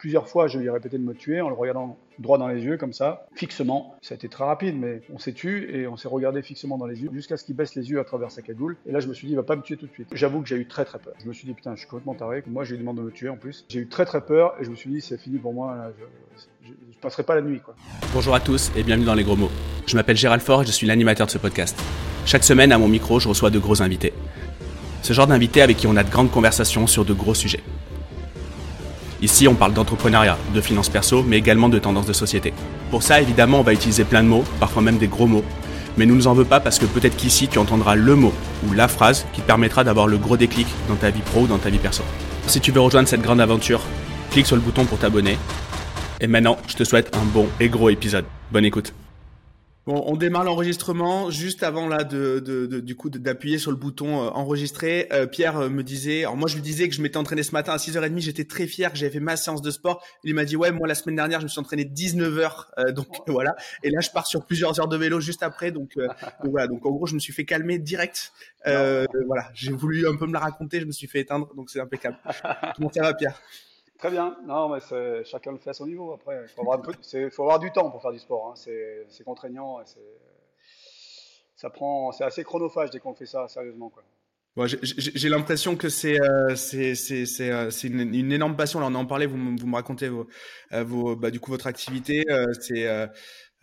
Plusieurs fois, je lui ai répété de me tuer en le regardant droit dans les yeux, comme ça, fixement. Ça a été très rapide, mais on s'est tué et on s'est regardé fixement dans les yeux jusqu'à ce qu'il baisse les yeux à travers sa cagoule. Et là, je me suis dit, il va pas me tuer tout de suite. J'avoue que j'ai eu très très peur. Je me suis dit, putain, je suis complètement taré. Moi, j'ai eu demandé de me tuer en plus. J'ai eu très très peur et je me suis dit, c'est fini pour moi. je, je, je, passerai pas la nuit, quoi. Bonjour à tous et bienvenue dans les gros mots. Je m'appelle Gérald Fort et je suis l'animateur de ce podcast. Chaque semaine, à mon micro, je reçois de gros invités. Ce genre d'invités avec qui on a de grandes conversations sur de gros sujets. Ici, on parle d'entrepreneuriat, de finances perso, mais également de tendances de société. Pour ça, évidemment, on va utiliser plein de mots, parfois même des gros mots. Mais ne nous en veux pas parce que peut-être qu'ici, tu entendras le mot ou la phrase qui te permettra d'avoir le gros déclic dans ta vie pro ou dans ta vie perso. Si tu veux rejoindre cette grande aventure, clique sur le bouton pour t'abonner. Et maintenant, je te souhaite un bon et gros épisode. Bonne écoute. On démarre l'enregistrement juste avant là de, du coup d'appuyer sur le bouton euh, enregistrer. Euh, Pierre euh, me disait, alors moi je lui disais que je m'étais entraîné ce matin à 6h30, j'étais très fier j'avais fait ma séance de sport. Il m'a dit ouais, moi la semaine dernière je me suis entraîné 19h, euh, donc voilà. Et là je pars sur plusieurs heures de vélo juste après, donc, donc, voilà. Donc en gros je me suis fait calmer direct. voilà, j'ai voulu un peu me la raconter, je me suis fait éteindre, donc c'est impeccable. Comment ça va Pierre? Très bien. Non, mais chacun le fait à son niveau. Après, il faut avoir, du temps pour faire du sport. Hein. C'est contraignant. c'est assez chronophage dès qu'on fait ça sérieusement. J'ai l'impression que c'est euh, c'est une, énorme passion. On en parlait. Vous, vous me racontez euh, bah, du coup votre activité. Euh, c'est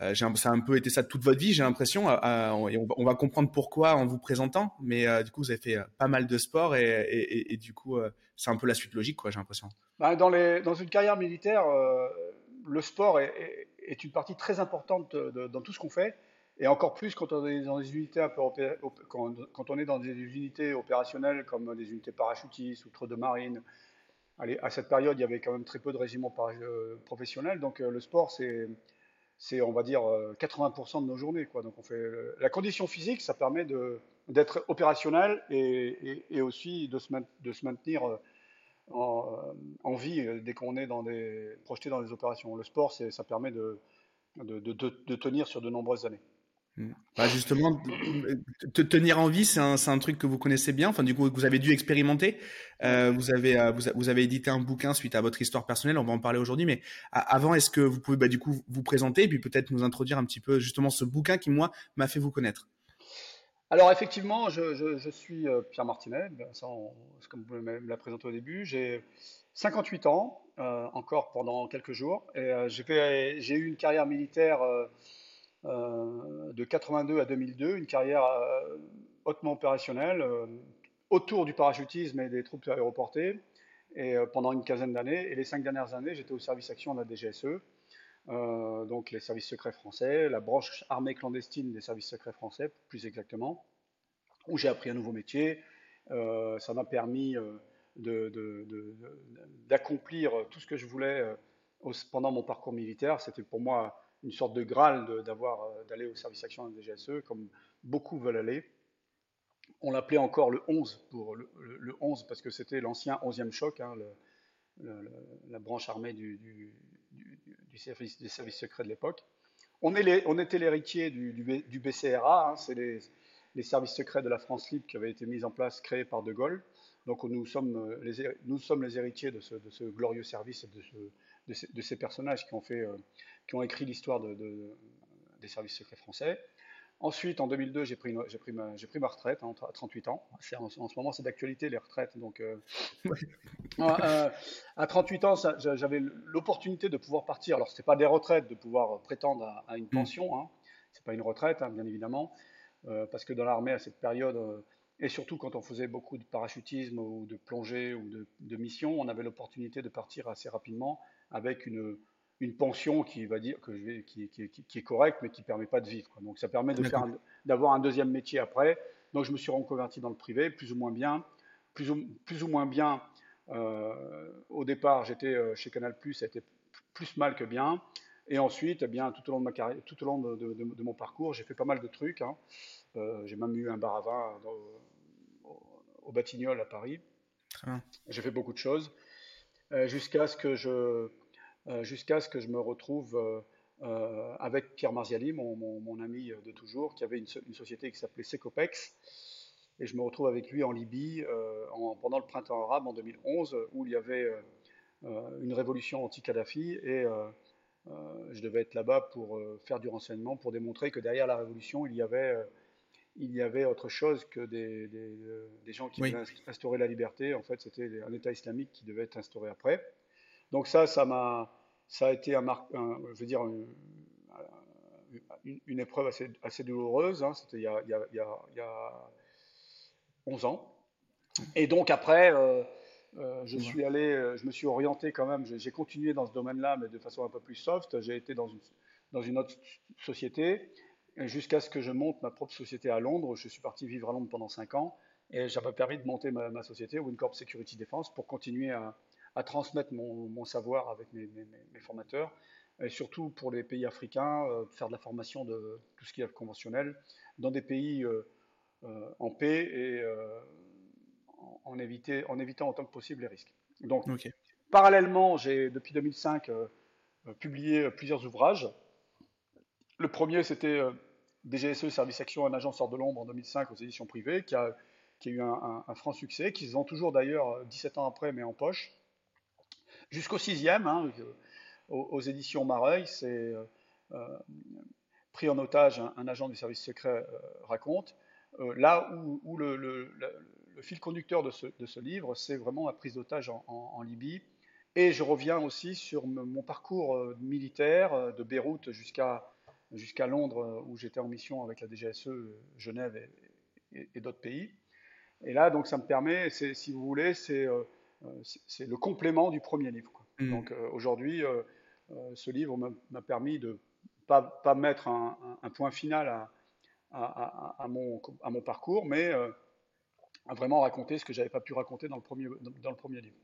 euh, euh ça a un peu été ça toute votre vie, j'ai l'impression. Euh, on, on, va comprendre pourquoi en vous présentant. Mais du coup, vous avez fait pas mal de sport et, du coup, c'est un peu la suite logique, quoi. J'ai l'impression. Bah, dans, une carrière militaire, euh, le sport est, une partie très importante dans tout ce qu'on fait, et encore plus quand on est dans des unités opérationnelles comme des unités parachutistes ou trop de marine. À cette période, il y avait quand même très peu de régiments euh, professionnels, donc euh, le sport, c'est c'est on va dire 80% de nos journées quoi. Donc on fait la condition physique, ça permet d'être opérationnel et, et, aussi de se, de se maintenir en, en, vie dès qu'on est dans des, projeté dans des opérations. Le sport, ça permet de, de, de, tenir sur de nombreuses années. Bah justement, te tenir en vie, c'est un, truc que vous connaissez bien, enfin du coup vous avez dû expérimenter. Euh, vous avez euh, vous, avez édité un bouquin suite à votre histoire personnelle, on va en parler aujourd'hui. Mais avant, est-ce que vous pouvez bah, du coup vous présenter et puis peut-être nous introduire un petit peu justement ce bouquin qui moi m'a fait vous connaître? Alors effectivement, je, suis euh, Pierre Martinet, comme vous me l'avez présenté au début. J'ai 58 ans, encore pendant quelques jours, et j'ai eu une carrière militaire de 82 à 2002, une carrière euh, hautement opérationnelle, autour du parachutisme et des troupes aéroportées, et pendant une quinzaine d'années. Et les cinq dernières années, j'étais au service action de la DGSE, euh, donc les services secrets français, la branche armée clandestine des services secrets français, plus exactement, où j'ai appris un nouveau métier. Euh, ça m'a permis euh, d'accomplir tout ce que je voulais euh, pendant mon parcours militaire. C'était pour moi une sorte de graal d'aller au service action de DGSE, comme beaucoup veulent aller. On l'appelait encore le 11 pour le, le, le 11 parce que c'était l'ancien 11e choc, hein, la branche armée du, des services secrets de l'époque. On, on, était l'héritier du, BCRA, hein, c'est les, services secrets de la France libre qui avaient été mis en place, créés par De Gaulle. Donc nous sommes les, nous sommes les héritiers de ce, de ce glorieux service de, ce, de, ces, de, ces, personnages qui ont, fait, euh, qui ont écrit l'histoire des services secrets français. Ensuite, en 2002, j'ai pris, pris, ma, pris ma retraite hein, à 38 ans. En, en, ce moment, c'est d'actualité les retraites. Donc, euh, euh, à 38 ans, j'avais l'opportunité de pouvoir partir. Alors, ce n'était pas des retraites, de pouvoir prétendre à, à une mm. pension. Hein. Ce n'est pas une retraite, hein, bien évidemment. Euh, parce que dans l'armée, à cette période, et surtout quand on faisait beaucoup de parachutisme ou de plongée ou de, de mission, on avait l'opportunité de partir assez rapidement avec une une pension qui va dire que je vais, qui, qui, qui, est correcte, mais qui ne permet pas de vivre. Quoi. Donc ça permet d'avoir un deuxième métier après. Donc je me suis reconverti dans le privé, plus ou moins bien, plus ou, plus ou moins bien. Euh, au départ, j'étais euh, chez Canal+, ça a été plus mal que bien. Et ensuite, eh bien, tout au long de ma carrière, tout au long de, de, de, de mon parcours, j'ai fait pas mal de trucs. Hein. Euh, j'ai même eu un bar à vin au, au Batignolles à Paris. J'ai fait beaucoup de choses jusqu'à ce que je euh, jusqu'à ce que je me retrouve euh, euh, avec Pierre Marziali, mon, mon, mon, ami de toujours, qui avait une, une société qui s'appelait Secopex. Et je me retrouve avec lui en Libye en, pendant le printemps arabe en 2011, où il y avait une révolution anti-Kadhafi et je devais être là-bas pour faire du renseignement, pour démontrer que derrière la révolution, il y avait il y avait autre chose que des, des, gens qui voulaient instaurer la liberté. En fait, c'était un État islamique qui devait être instauré après. Donc ça, ça m'a, ça a été un, je veux dire, une, une, épreuve assez, assez douloureuse. Hein. C'était il, il, il, y a 11 ans. Et donc après, euh, euh, je suis allé, euh, je me suis orienté quand même. J'ai continué dans ce domaine-là, mais de façon un peu plus soft. J'ai été dans une, dans une autre société jusqu'à ce que je monte ma propre société à Londres. Je suis parti vivre à Londres pendant 5 ans et m'a permis de monter ma, société, WinCorp Security Defense, pour continuer à, transmettre mon, savoir avec mes, formateurs et surtout pour les pays africains, euh, faire de la formation de tout ce qui est conventionnel dans des pays euh, euh, en paix et en, éviter, en évitant autant que possible les risques. Donc, parallèlement, j'ai depuis 2005 publié plusieurs ouvrages. Le premier, c'était DGSE, Service Action, un agent sort de l'ombre en 2005 aux éditions privées, qui a, qui eu un, franc succès, qu'ils ont toujours d'ailleurs 17 ans après, mais en poche. Jusqu'au sixième, hein, aux, éditions Mareuil, c'est euh, euh, pris en otage un, agent du service secret euh, raconte. là où, le, fil conducteur de ce, de ce livre, c'est vraiment la prise d'otage en, en, Libye. Et je reviens aussi sur mon parcours militaire de Beyrouth jusqu'à jusqu'à Londres, euh, où j'étais en mission avec la DGSE, euh, Genève et, d'autres pays. Et là, donc, ça me permet, si vous voulez, c'est euh, c'est le complément du premier livre. Mmh. Donc aujourd'hui, ce livre m'a permis de pas, pas mettre un, point final à, à, à, mon, à, mon, parcours, mais à vraiment raconter ce que j'avais pas pu raconter dans le premier, dans le premier livre.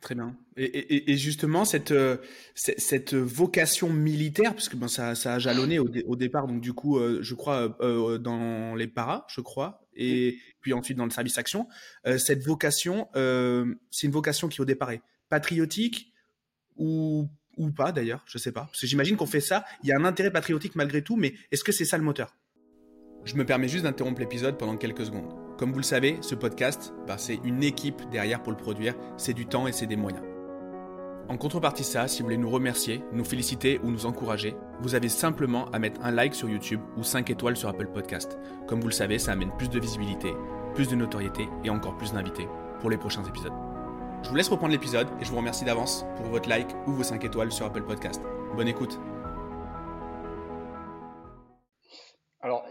Très bien. Et, et, justement, cette, euh, cette vocation militaire, puisque ben, ça, ça a jalonné au, au, départ, donc du coup, euh, je crois, euh, dans les paras, je crois, et puis ensuite dans le service action, cette vocation, c'est une vocation qui au départ est patriotique ou, ou pas d'ailleurs, je sais pas. Parce que j'imagine qu'on fait ça, il y a un intérêt patriotique malgré tout, mais est-ce que c'est ça le moteur? Je me permets juste d'interrompre l'épisode pendant quelques secondes. Comme vous le savez, ce podcast, bah, c'est une équipe derrière pour le produire, c'est du temps et c'est des moyens. En contrepartie de ça, si vous voulez nous remercier, nous féliciter ou nous encourager, vous avez simplement à mettre un like sur YouTube ou 5 étoiles sur Apple Podcast. Comme vous le savez, ça amène plus de visibilité, plus de notoriété et encore plus d'invités pour les prochains épisodes. Je vous laisse reprendre l'épisode et je vous remercie d'avance pour votre like ou vos 5 étoiles sur Apple Podcast. Bonne écoute.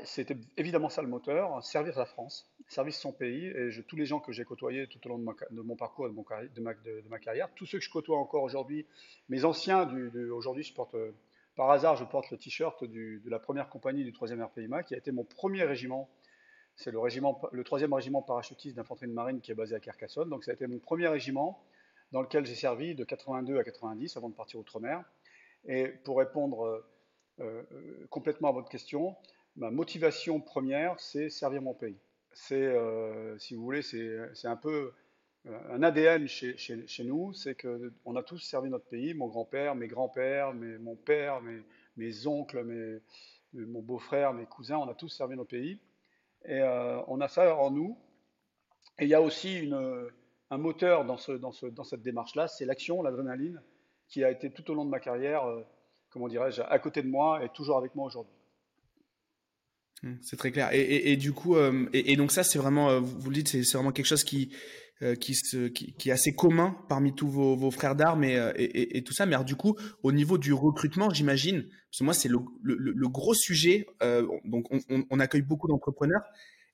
C'était évidemment ça le moteur, servir la France, servir son pays. Et tous les gens que j'ai côtoyés tout au long de, mon parcours de, mon, de, ma, carrière, tous ceux que je côtoie encore aujourd'hui, mes anciens, aujourd'hui, je porte, par hasard, je porte le t-shirt de la première compagnie du 3e RPIMA, qui a été mon premier régiment. C'est le, régiment, le 3e régiment parachutiste d'infanterie de marine qui est basé à Carcassonne. Donc, ça a été mon premier régiment dans lequel j'ai servi de 82 à 90 avant de partir outre-mer. Et pour répondre euh, euh, complètement à votre question, ma motivation première, c'est servir mon pays. C'est, euh, si vous voulez, c'est un peu euh, un ADN chez, nous, c'est qu'on a tous servi notre pays, mon grand-père, mes grands-pères, mon père, mes, oncles, mon beau-frère, mes cousins, on a tous servi notre pays. Et euh, on a ça en nous. Et il y a aussi un moteur dans cette démarche-là, c'est l'action, l'adrénaline, qui a été tout au long de ma carrière, comment dirais-je, à côté de moi et toujours avec moi aujourd'hui. Mmh, c'est très clair. Et, du coup, euh, et, donc ça, c'est vraiment, euh, vous le dites, c'est vraiment quelque chose qui, euh, qui, se, qui, qui, est assez commun parmi tous vos, vos frères d'armes et, et, tout ça. Mais alors, du coup, au niveau du recrutement, j'imagine, parce que moi, c'est le, le, le, gros sujet. donc, on, on, on, accueille beaucoup d'entrepreneurs.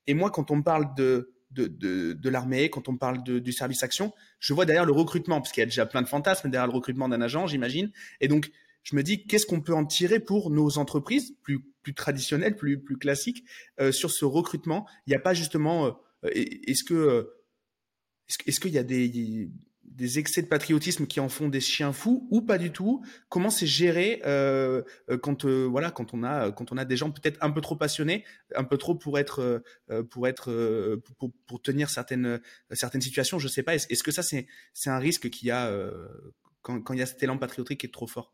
Et moi, quand on parle de, de, de, de l'armée, quand on parle de, du service action, je vois derrière le recrutement, parce qu'il y a déjà plein de fantasmes derrière le recrutement d'un agent, j'imagine. Et donc, je me dis qu'est-ce qu'on peut en tirer pour nos entreprises plus plus traditionnelles, plus plus classiques euh, sur ce recrutement. Il n'y a pas justement euh, est-ce que euh, est-ce qu'il y a des des excès de patriotisme qui en font des chiens fous ou pas du tout? Comment c'est géré euh, quand voilà quand on a quand on a des gens peut-être un peu trop passionnés, un peu trop pour être pour être pour, pour tenir certaines certaines situations? Je sais pas. Est-ce que ça c'est c'est un risque qu'il y a quand, quand il y a cet élan patriotique qui est trop fort?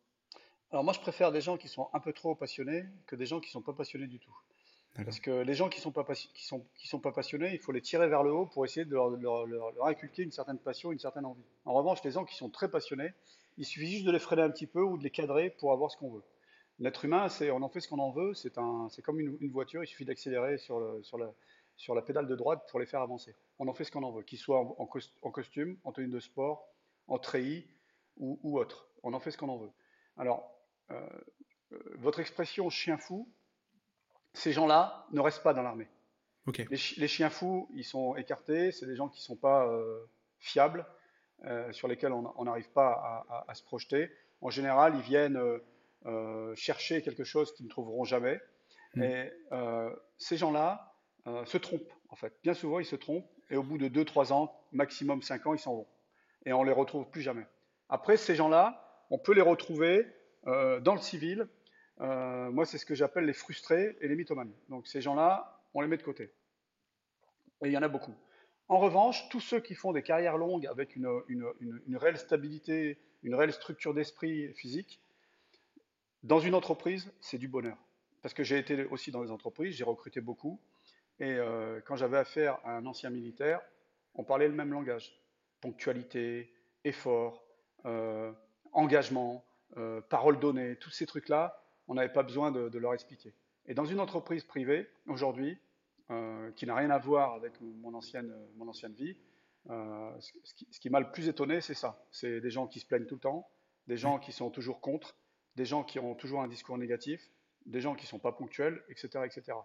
Alors moi, je préfère des gens qui sont un peu trop passionnés que des gens qui ne sont pas passionnés du tout. Parce que les gens qui ne sont, pas qui sont, qui sont pas passionnés, il faut les tirer vers le haut pour essayer de leur, leur, inculquer une certaine passion, une certaine envie. En revanche, les gens qui sont très passionnés, il suffit juste de les freiner un petit peu ou de les cadrer pour avoir ce qu'on veut. L'être humain, c'est, on en fait ce qu'on en veut, c'est, comme une, voiture, il suffit d'accélérer sur, le, sur, la, sur la pédale de droite pour les faire avancer. On en fait ce qu'on en veut, qu'ils soient en, en, costume, en tenue de sport, en treillis ou, ou, autre. On en fait ce qu'on en veut. Alors, votre expression chien fou, ces gens-là ne restent pas dans l'armée. Les, chiens fous, ils sont écartés, c'est des gens qui ne sont pas euh, fiables, euh, sur lesquels on n'arrive pas à, se projeter. En général, ils viennent euh, chercher quelque chose qu'ils ne trouveront jamais. Hmm. Et ces gens-là se trompent, en fait. Bien souvent, ils se trompent, et au bout de 2-3 ans, maximum 5 ans, ils s'en vont. Et on ne les retrouve plus jamais. Après, ces gens-là, on peut les retrouver dans le civil, euh, moi, c'est ce que j'appelle les frustrés et les mythomanes. Donc ces gens-là, on les met de côté. Et il y en a beaucoup. En revanche, tous ceux qui font des carrières longues avec une, réelle stabilité, une réelle structure d'esprit physique, dans une entreprise, c'est du bonheur. Parce que j'ai été aussi dans les entreprises, j'ai recruté beaucoup. Et euh, quand j'avais affaire à un ancien militaire, on parlait le même langage. Ponctualité, effort, euh, engagement, parole donnée, tous ces trucs-là, on n'avait pas besoin de, leur expliquer. Et dans une entreprise privée, aujourd'hui, euh, qui n'a rien à voir avec mon ancienne, mon ancienne vie, euh, ce qui, m'a le plus étonné, c'est ça. C'est des gens qui se plaignent tout le temps, des gens qui sont toujours contre, des gens qui ont toujours un discours négatif, des gens qui ne sont pas ponctuels, etc. etc.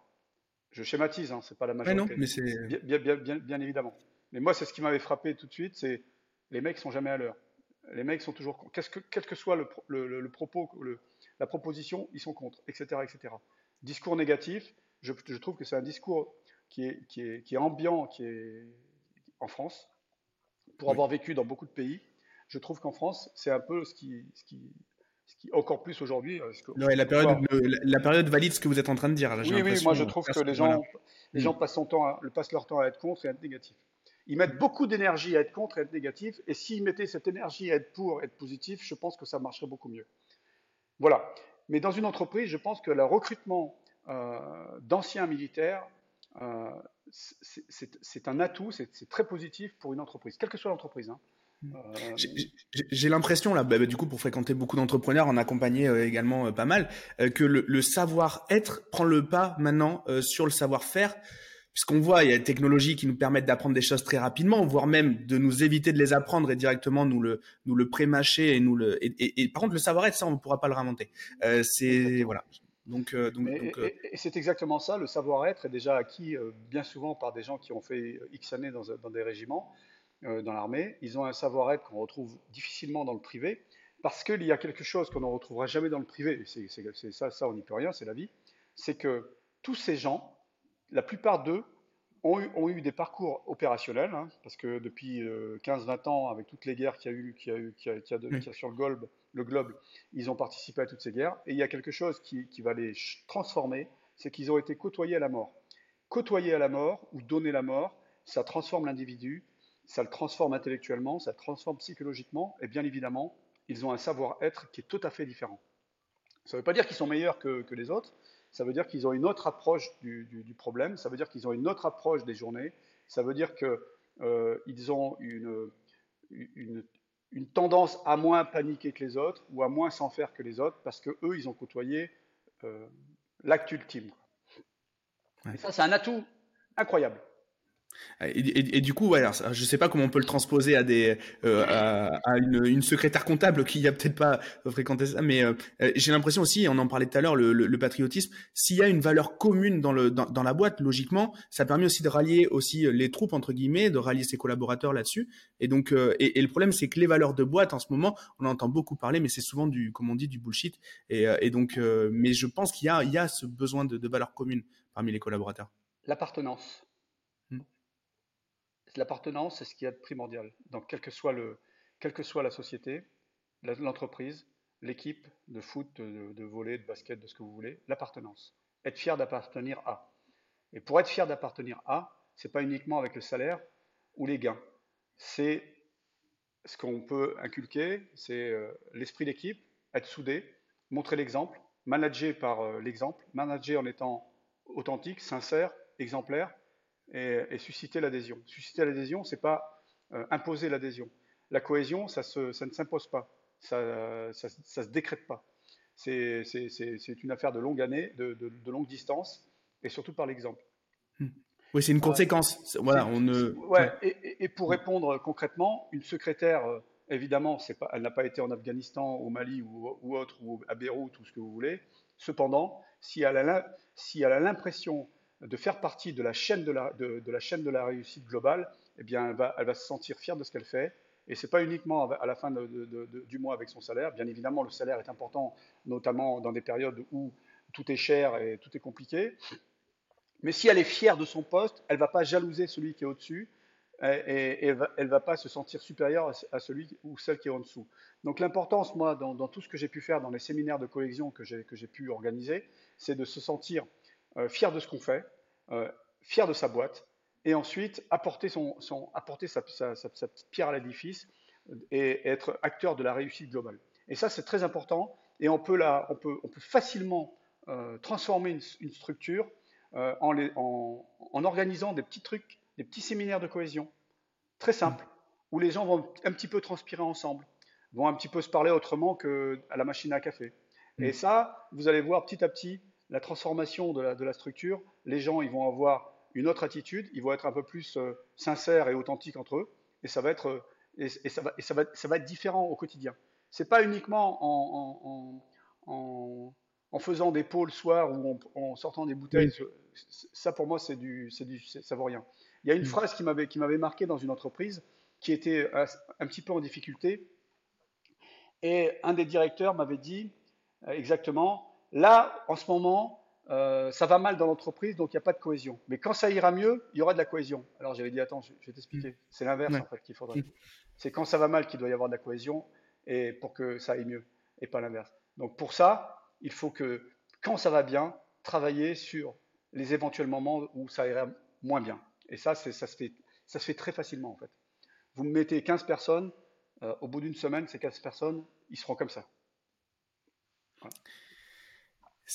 Je schématise, hein, c'est pas la majorité. non, mais c'est... Bien, bien, bien, bien, évidemment. Mais moi, c'est ce qui m'avait frappé tout de suite, c'est les mecs sont jamais à l'heure. Les mecs sont toujours... Que, quel que soit le, le, le propos, le, la proposition, ils sont contre, etc. etc. Discours négatif, je, trouve que c'est un discours qui est, qui, est, qui est, ambiant, qui est en France, pour avoir vécu dans beaucoup de pays. Je trouve qu'en France, c'est un peu ce qui, ce qui, ce qui encore plus aujourd'hui. Euh, la, période, la, période valide ce que vous êtes en train de dire. oui, oui, moi je trouve que les gens, les gens passent, temps passent leur temps à être contre et à être négatif. Ils mettent beaucoup d'énergie à être contre et à être négatif, et s'ils mettaient cette énergie à être pour et être positif, je pense que ça marcherait beaucoup mieux. Voilà. Mais dans une entreprise, je pense que le recrutement euh, d'anciens militaires, euh, c'est un atout, c'est très positif pour une entreprise, quelle que soit l'entreprise. Hein. Euh, j'ai l'impression, là, bah, bah, du coup, pour fréquenter beaucoup d'entrepreneurs, en accompagner également pas mal, que le savoir-être prend le pas maintenant sur le savoir-faire puisqu'on voit, il y a des technologies qui nous permettent d'apprendre des choses très rapidement, voire même de nous éviter de les apprendre et directement nous le nous le pré-mâcher et nous le et, par contre le savoir-être ça on ne pourra pas le remonter. Euh, c'est voilà. Donc, euh, donc, euh, et, c'est exactement ça. Le savoir-être est déjà acquis bien souvent par des gens qui ont fait X années dans, dans des régiments, dans l'armée. Ils ont un savoir-être qu'on retrouve difficilement dans le privé parce qu'il y a quelque chose qu'on ne retrouvera jamais dans le privé. C'est ça, ça on n'y peut rien, c'est la vie. C'est que tous ces gens la plupart d'eux ont eu, des parcours opérationnels, hein, parce que depuis 15-20 euh, ans, avec toutes les guerres qu'il y a eu, a, sur le globe, le globe, ils ont participé à toutes ces guerres. Et il y a quelque chose qui, va les transformer, c'est qu'ils ont été côtoyés à la mort. Côtoyer à la mort ou donner la mort, ça transforme l'individu, ça le transforme intellectuellement, ça le transforme psychologiquement, et bien évidemment, ils ont un savoir-être qui est tout à fait différent. Ça ne veut pas dire qu'ils sont meilleurs que les autres, ça veut dire qu'ils ont une autre approche du, problème, ça veut dire qu'ils ont une autre approche des journées, ça veut dire qu'ils euh, ont une, une, tendance à moins paniquer que les autres ou à moins s'en faire que les autres parce que eux, ils ont côtoyé euh, l'acte ultime. Et ça, c'est un atout incroyable. Et, du coup, ouais, je ne sais pas comment on peut le transposer à des euh, à, une, secrétaire comptable qui a peut-être pas fréquenté ça, mais euh, j'ai l'impression aussi, on en parlait tout à l'heure, le, patriotisme. S'il y a une valeur commune dans le dans, la boîte, logiquement, ça permet aussi de rallier aussi les troupes entre guillemets, de rallier ses collaborateurs là-dessus. Et donc, euh, et, le problème, c'est que les valeurs de boîte en ce moment, on en entend beaucoup parler, mais c'est souvent du, comme on dit, du bullshit. Et, donc, mais je pense qu'il y a il y a ce besoin de, de valeurs communes parmi les collaborateurs. L'appartenance L'appartenance, c'est ce qui est primordial. Donc, quelle que soit, la société, l'entreprise, l'équipe de foot, de, de, volley, de basket, de ce que vous voulez, l'appartenance. Être fier d'appartenir à. Et pour être fier d'appartenir à, c'est pas uniquement avec le salaire ou les gains. C'est ce qu'on peut inculquer, c'est euh, l'esprit d'équipe, être soudé, montrer l'exemple, manager par euh, l'exemple, manager en étant authentique, sincère, exemplaire et, susciter l'adhésion. Susciter l'adhésion, c'est pas euh, imposer l'adhésion. La cohésion, ça, ça ne s'impose pas, ça ne se décrète pas. C'est une affaire de longue année, de, de, longue distance, et surtout par l'exemple. Hmm. Oui, c'est une conséquence. Voilà, on ne... ouais, Et, et, pour répondre concrètement, une secrétaire, euh, évidemment, pas, elle n'a pas été en Afghanistan, au Mali ou, ou, autre, ou à Beyrouth, ou ce que vous voulez. Cependant, si elle a l'impression de faire partie de la chaîne de la, chaîne de la réussite globale, eh bien, elle va, elle va se sentir fière de ce qu'elle fait. Et ce n'est pas uniquement à la fin du mois avec son salaire. Bien évidemment, le salaire est important, notamment dans des périodes où tout est cher et tout est compliqué. Mais si elle est fière de son poste, elle ne va pas jalouser celui qui est au-dessus et, elle ne va pas se sentir supérieure à celui ou celle qui est en dessous. Donc l'importance, moi, dans, tout ce que j'ai pu faire dans les séminaires de collection que j'ai pu organiser, c'est de se sentir euh, fier de ce qu'on fait, euh, fier de sa boîte, et ensuite apporter, son, apporter sa, petite pierre à l'édifice et être acteur de la réussite globale. Et ça, c'est très important, et on peut, la, on peut, on peut facilement euh, transformer une, structure en, en, organisant des petits trucs, des petits séminaires de cohésion, très simples, où les gens vont un petit peu transpirer ensemble, vont un petit peu se parler autrement qu'à la machine à café. Et mm. ça, vous allez voir petit à petit, la transformation de la, structure, les gens ils vont avoir une autre attitude, ils vont être un peu plus euh, sincères et authentiques entre eux, et ça va être, euh, et, ça, va, ça, va, ça va être différent au quotidien. C'est pas uniquement en, en, faisant des pots le soir ou en, sortant des bouteilles. Ça pour moi c'est du, du, ça vaut rien. Il y a une mm. phrase qui m'avait, qui m'avait marqué dans une entreprise qui était un petit peu en difficulté, et un des directeurs m'avait dit euh, exactement Là, en ce moment, euh, ça va mal dans l'entreprise, donc il n'y a pas de cohésion. Mais quand ça ira mieux, il y aura de la cohésion. Alors j'avais dit, attends, je, vais t'expliquer. Mm. C'est l'inverse en fait qu'il faudrait. Mm. C'est quand ça va mal qu'il doit y avoir de la cohésion et pour que ça aille mieux et pas l'inverse. Donc pour ça, il faut que quand ça va bien, travailler sur les éventuels moments où ça ira moins bien. Et ça, ça se, fait, ça se fait très facilement en fait. Vous me mettez 15 personnes, euh, au bout d'une semaine, ces 15 personnes, ils seront comme ça. Voilà.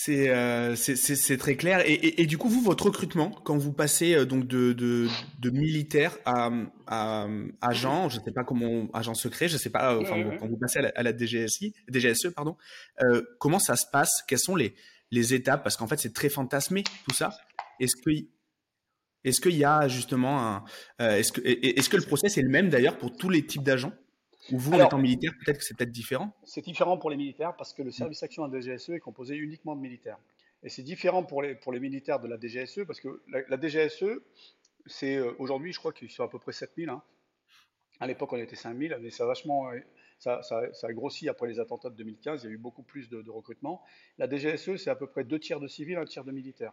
Euh, c'est très clair. Et, du coup, vous, votre recrutement, quand vous passez euh, donc de, de, militaire à, à, agent, je ne sais pas comment, agent secret, je ne sais pas, euh, enfin, quand vous passez à la, DGSI, DGSE, pardon, comment ça se passe? Quelles sont les, les étapes? Parce qu'en fait, c'est très fantasmé tout ça. Est-ce que est-ce qu'il y a justement un, est-ce que est-ce que le process est le même d'ailleurs pour tous les types d'agents? Ou vous, en étant militaire, peut-être que c'est peut-être différent C'est différent pour les militaires parce que le service action à la DGSE est composé uniquement de militaires. Et c'est différent pour les, pour les militaires de la DGSE parce que la, DGSE, c'est euh, aujourd'hui, je crois qu'ils sont à peu près 7000. Hein. À l'époque, on était 5000, mais ça a vachement. Ça, ça, a grossi après les attentats de 2015, il y a eu beaucoup plus de, recrutement. La DGSE, c'est à peu près deux tiers de civils, un tiers de militaires.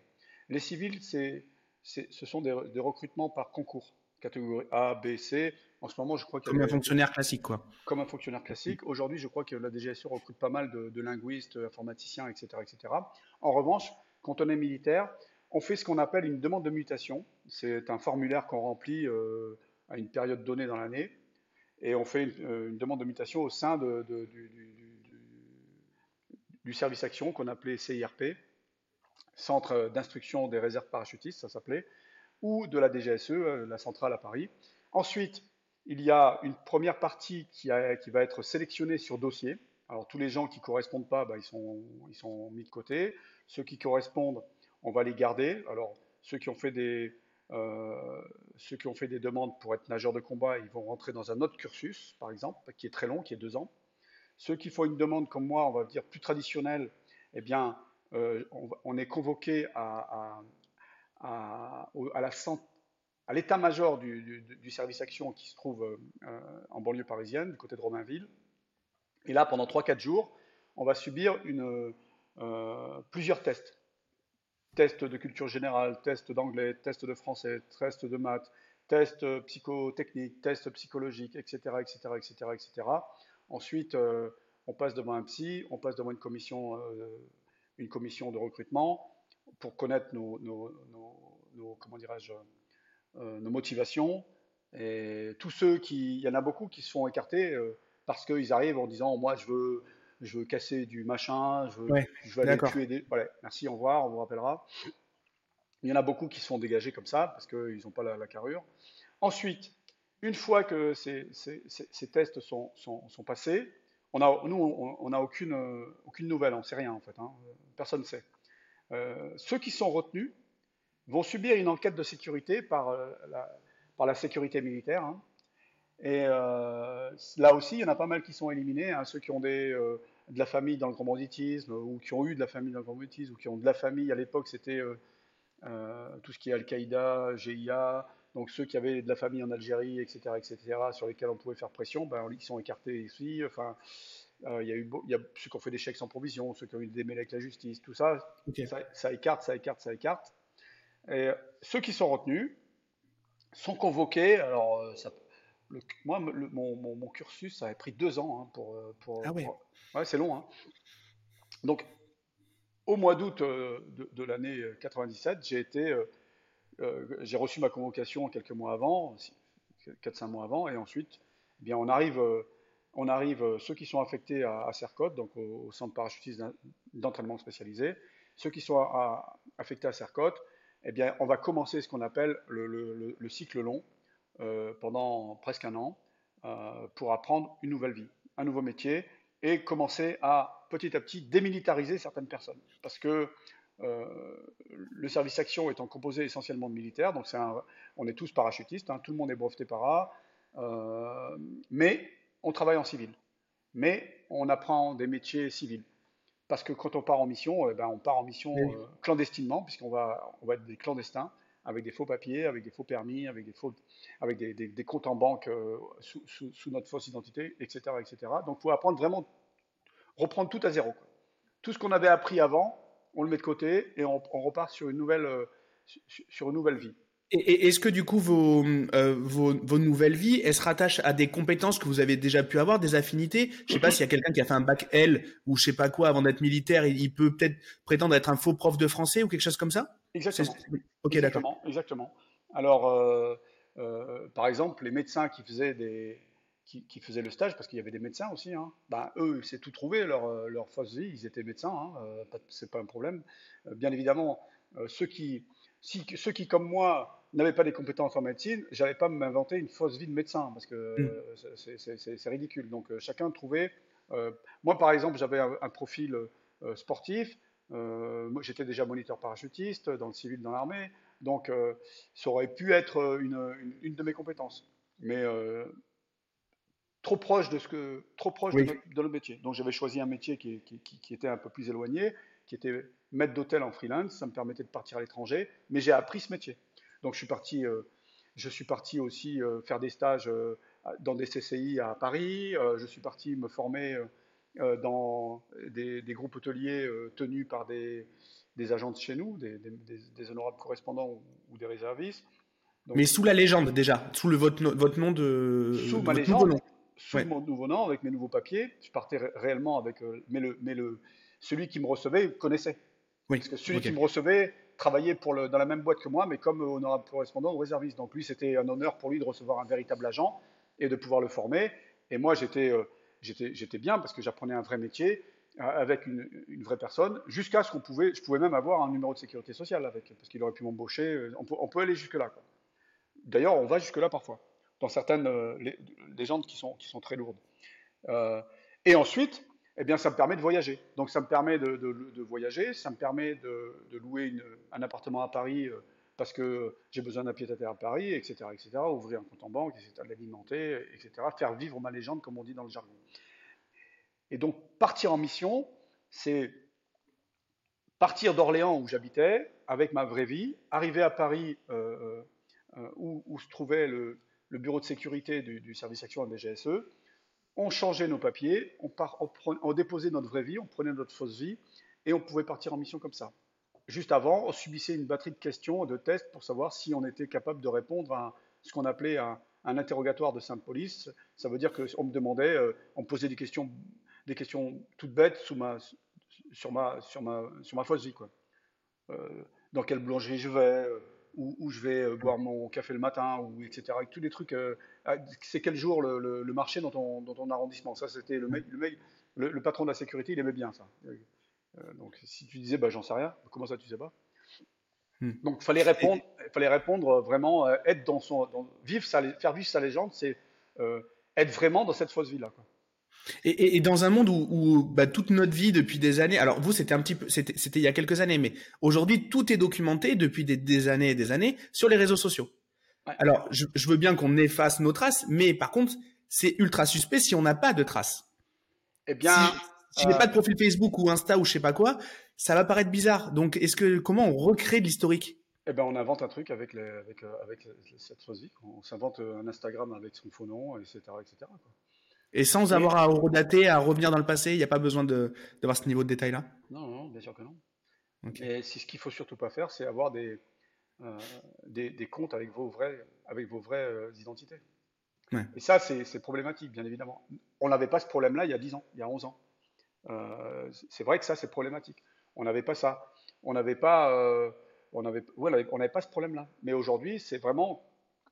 Les civils, c'est, ce sont des, des recrutements par concours catégorie A, B, C. En ce moment, je crois Comme un fonctionnaire classique, quoi. Comme un fonctionnaire classique. Aujourd'hui, je crois que la DGSE recrute pas mal de, linguistes, informaticiens, etc., etc. En revanche, quand on est militaire, on fait ce qu'on appelle une demande de mutation. C'est un formulaire qu'on remplit euh, à une période donnée dans l'année. Et on fait une, euh, demande de mutation au sein de, du, du, service action qu'on appelait CIRP, Centre d'instruction des réserves parachutistes, ça s'appelait ou de la DGSE, euh, la centrale à Paris. Ensuite, il y a une première partie qui, va être sélectionnée sur dossier. Alors tous les gens qui ne correspondent pas, bah, ils, sont, mis de côté. Ceux qui correspondent, on va les garder. Alors ceux qui ont fait des, euh, demandes pour être nageurs de combat, ils vont rentrer dans un autre cursus, par exemple, qui est très long, qui est deux ans. Ceux qui font une demande comme moi, on va dire plus traditionnelle, eh bien, euh, on, est convoqué à, à, à l'état-major du, service action qui se trouve euh, en banlieue parisienne, du côté de Romainville. Et là, pendant 3-4 jours, on va subir euh, plusieurs tests. Tests de culture générale, tests d'anglais, tests de français, tests de maths, tests psychotechniques, tests psychologiques, etc. etc., etc., etc. Ensuite, euh, on passe devant un psy, on passe devant une commission, une commission de recrutement pour connaître nos, comment dirais-je, euh, nos motivations. Et tous ceux qui, il y en a beaucoup qui se font écarter euh, parce qu'ils arrivent en disant moi je veux, je veux casser du machin, je veux, je veux aller tuer des. Voilà, merci, au revoir, on vous rappellera. Il y en a beaucoup qui sont dégagés comme ça parce qu'ils n'ont pas la, carrure. Ensuite, une fois que ces, tests sont, passés, on a, nous, on n'a aucune, aucune nouvelle, on ne sait rien en fait, hein. personne ne sait. Euh, ceux qui sont retenus vont subir une enquête de sécurité par, euh, la, par la sécurité militaire. Hein. Et euh, là aussi, il y en a pas mal qui sont éliminés, hein, ceux qui ont des, de la famille dans le grand banditisme, ou qui ont eu de la famille dans le grand banditisme, ou qui ont de la famille, à l'époque c'était tout ce qui est Al-Qaïda, GIA, donc ceux qui avaient de la famille en Algérie, etc., etc., sur lesquels on pouvait faire pression, ben, ils sont écartés ici. Enfin, euh, il, y a eu, il y a ceux qui ont fait des chèques sans provision, ceux qui ont eu des démêlés avec la justice, tout ça, ça, écarte, ça écarte, ça écarte. Et ceux qui sont retenus sont convoqués. Alors, euh, moi, mon, mon, cursus, ça a pris deux ans hein, pour, euh, pour, Ah ouais. ouais, c'est long. Hein. Donc, au mois d'août de, de l'année 97, j'ai été, j'ai reçu ma convocation quelques mois avant, 4-5 mois avant, et ensuite, eh bien, on arrive on arrive, euh, ceux qui sont affectés à, à donc au, centre parachutiste d'entraînement spécialisé, ceux qui sont affectés à CERCOT, eh on va commencer ce qu'on appelle le, cycle long euh, pendant presque un an euh, pour apprendre une nouvelle vie, un nouveau métier et commencer à petit à petit démilitariser certaines personnes. Parce que le service action étant composé essentiellement de militaires, donc on est tous parachutistes, hein, tout le monde est breveté para, mais on travaille en civil, mais on apprend des métiers civils. Parce que quand on part en mission, eh ben, on part en mission euh, clandestinement, puisqu'on va, on va être des clandestins, avec des faux papiers, avec des faux permis, avec des, faux, avec des, comptes en banque euh, sous, notre fausse identité, etc. etc. Donc il faut apprendre vraiment, reprendre tout à zéro. Tout ce qu'on avait appris avant, on le met de côté et on, repart sur une nouvelle, euh, sur une nouvelle vie. Et est-ce que du coup euh, vos, vos, nouvelles vies, elles se rattachent à des compétences que vous avez déjà pu avoir, des affinités? Je sais pas s'il y a quelqu'un qui a fait un bac L ou je sais pas quoi avant d'être militaire, il peut peut-être prétendre être un faux prof de français ou quelque chose comme ça? Exactement. Ok, d'accord. Exactement. Alors, euh, euh, par exemple, les médecins qui faisaient des qui, faisaient le stage, parce qu'il y avait des médecins aussi, hein, ben, eux, c'est tout trouvé, leur, leur fausse vie, ils étaient médecins, hein, c'est pas un problème. bien évidemment, ceux qui si ceux qui, comme moi, n'avaient pas des compétences en médecine, j'allais pas m'inventer une fausse vie de médecin parce que mm. c'est ridicule. Donc euh, chacun trouvait. Euh, moi, par exemple, j'avais un, profil euh, sportif. J'étais déjà moniteur parachutiste dans le civil, dans l'armée. Donc ça aurait pu être une, une, de mes compétences. Mais trop proche de ce que trop proche de, notre, métier. Donc j'avais choisi un métier qui, qui, qui, était un peu plus éloigné, qui était maître d'hôtel en freelance, ça me permettait de partir à l'étranger, mais j'ai appris ce métier. Donc je suis parti, euh, je suis parti aussi euh, faire des stages euh, dans des CCI à Paris, je suis parti me former dans des, groupes hôteliers tenus par des, agents de chez nous, des, honorables correspondants ou, des réservistes. mais sous la légende déjà, sous le, votre, votre nom de... Sous ma légende, sous mon nouveau nom, avec mes nouveaux papiers, je partais réellement avec... mais le, mais le, celui qui me recevait connaissait. Oui. Parce que celui qui me recevait travaillait pour le, dans la même boîte que moi, mais comme honorable correspondant ou réserviste. Donc lui, c'était un honneur pour lui de recevoir un véritable agent et de pouvoir le former. Et moi, j'étais euh, j'étais bien parce que j'apprenais un vrai métier euh, avec une, une vraie personne, jusqu'à ce qu'on pouvait, je pouvais même avoir un numéro de sécurité sociale avec, parce qu'il aurait pu m'embaucher. Euh, on peut, on peut aller jusque là. D'ailleurs, on va jusque là parfois, dans certaines légendes qui sont, qui sont très lourdes. et ensuite, eh bien, ça me permet de voyager. Donc, ça me permet de, voyager, ça me permet de, louer un appartement à Paris euh, parce que j'ai besoin d'un pied-à-terre à Paris, etc., etc., ouvrir un compte en banque, etc., l'alimenter, etc., faire vivre ma légende, comme on dit dans le jargon. Et donc, partir en mission, c'est partir d'Orléans où j'habitais, avec ma vraie vie, arriver à Paris euh, euh, où, se trouvait le, bureau de sécurité du, service action à DGSE, on changeait nos papiers, on, déposait notre vraie vie, on prenait notre fausse vie, et on pouvait partir en mission comme ça. Juste avant, on subissait une batterie de questions, de tests pour savoir si on était capable de répondre à ce qu'on appelait un, interrogatoire de simple police. Ça veut dire qu'on me demandait, euh, on me posait des questions, des questions toutes bêtes sur ma, sur ma fausse vie. Quoi. Euh, dans quelle boulangerie je vais euh, où, je vais euh, boire mon café le matin, ou etc. Avec tous les trucs. Euh, ah, c'est quel jour le, marché dans ton, dans ton, arrondissement? Ça, c'était le mec, le, mec le, patron de la sécurité, il aimait bien ça. Euh, donc, si tu disais, bah, j'en sais rien, comment ça, tu sais pas? Hmm. Donc, fallait répondre, fallait répondre vraiment, euh, être dans son, vivre sa, faire vivre sa légende, c'est être vraiment dans cette fausse vie là. Et, et, dans un monde où, où bah, toute notre vie depuis des années, alors vous c'était un petit peu, c'était il y a quelques années, mais aujourd'hui tout est documenté depuis des, des, années et des années sur les réseaux sociaux. Alors je, je, veux bien qu'on efface nos traces, mais par contre c'est ultra suspect si on n'a pas de traces. Eh bien, si, si euh... pas de profil Facebook ou Insta ou je sais pas quoi, ça va paraître bizarre. Donc est-ce que comment on recrée de l'historique? Eh ben, on invente un truc avec, les, avec, euh, avec cette vie. On s'invente un Instagram avec son faux nom, etc. etc. Quoi. Et sans avoir à redater, à revenir dans le passé, il n'y a pas besoin d'avoir ce niveau de détail-là? Non, non, bien sûr que non. Okay. Et ce qu'il faut surtout pas faire, c'est avoir des, euh, des, des, comptes avec vos vraies, avec vos vraies euh, identités. Ouais. Et ça, c'est problématique, bien évidemment. On n'avait pas ce problème-là il y a 10 ans, il y a 11 ans. Euh, c'est vrai que ça, c'est problématique. On n'avait pas ça. On n'avait pas, on avait, ouais, on n'avait pas ce problème-là. Mais aujourd'hui, c'est vraiment,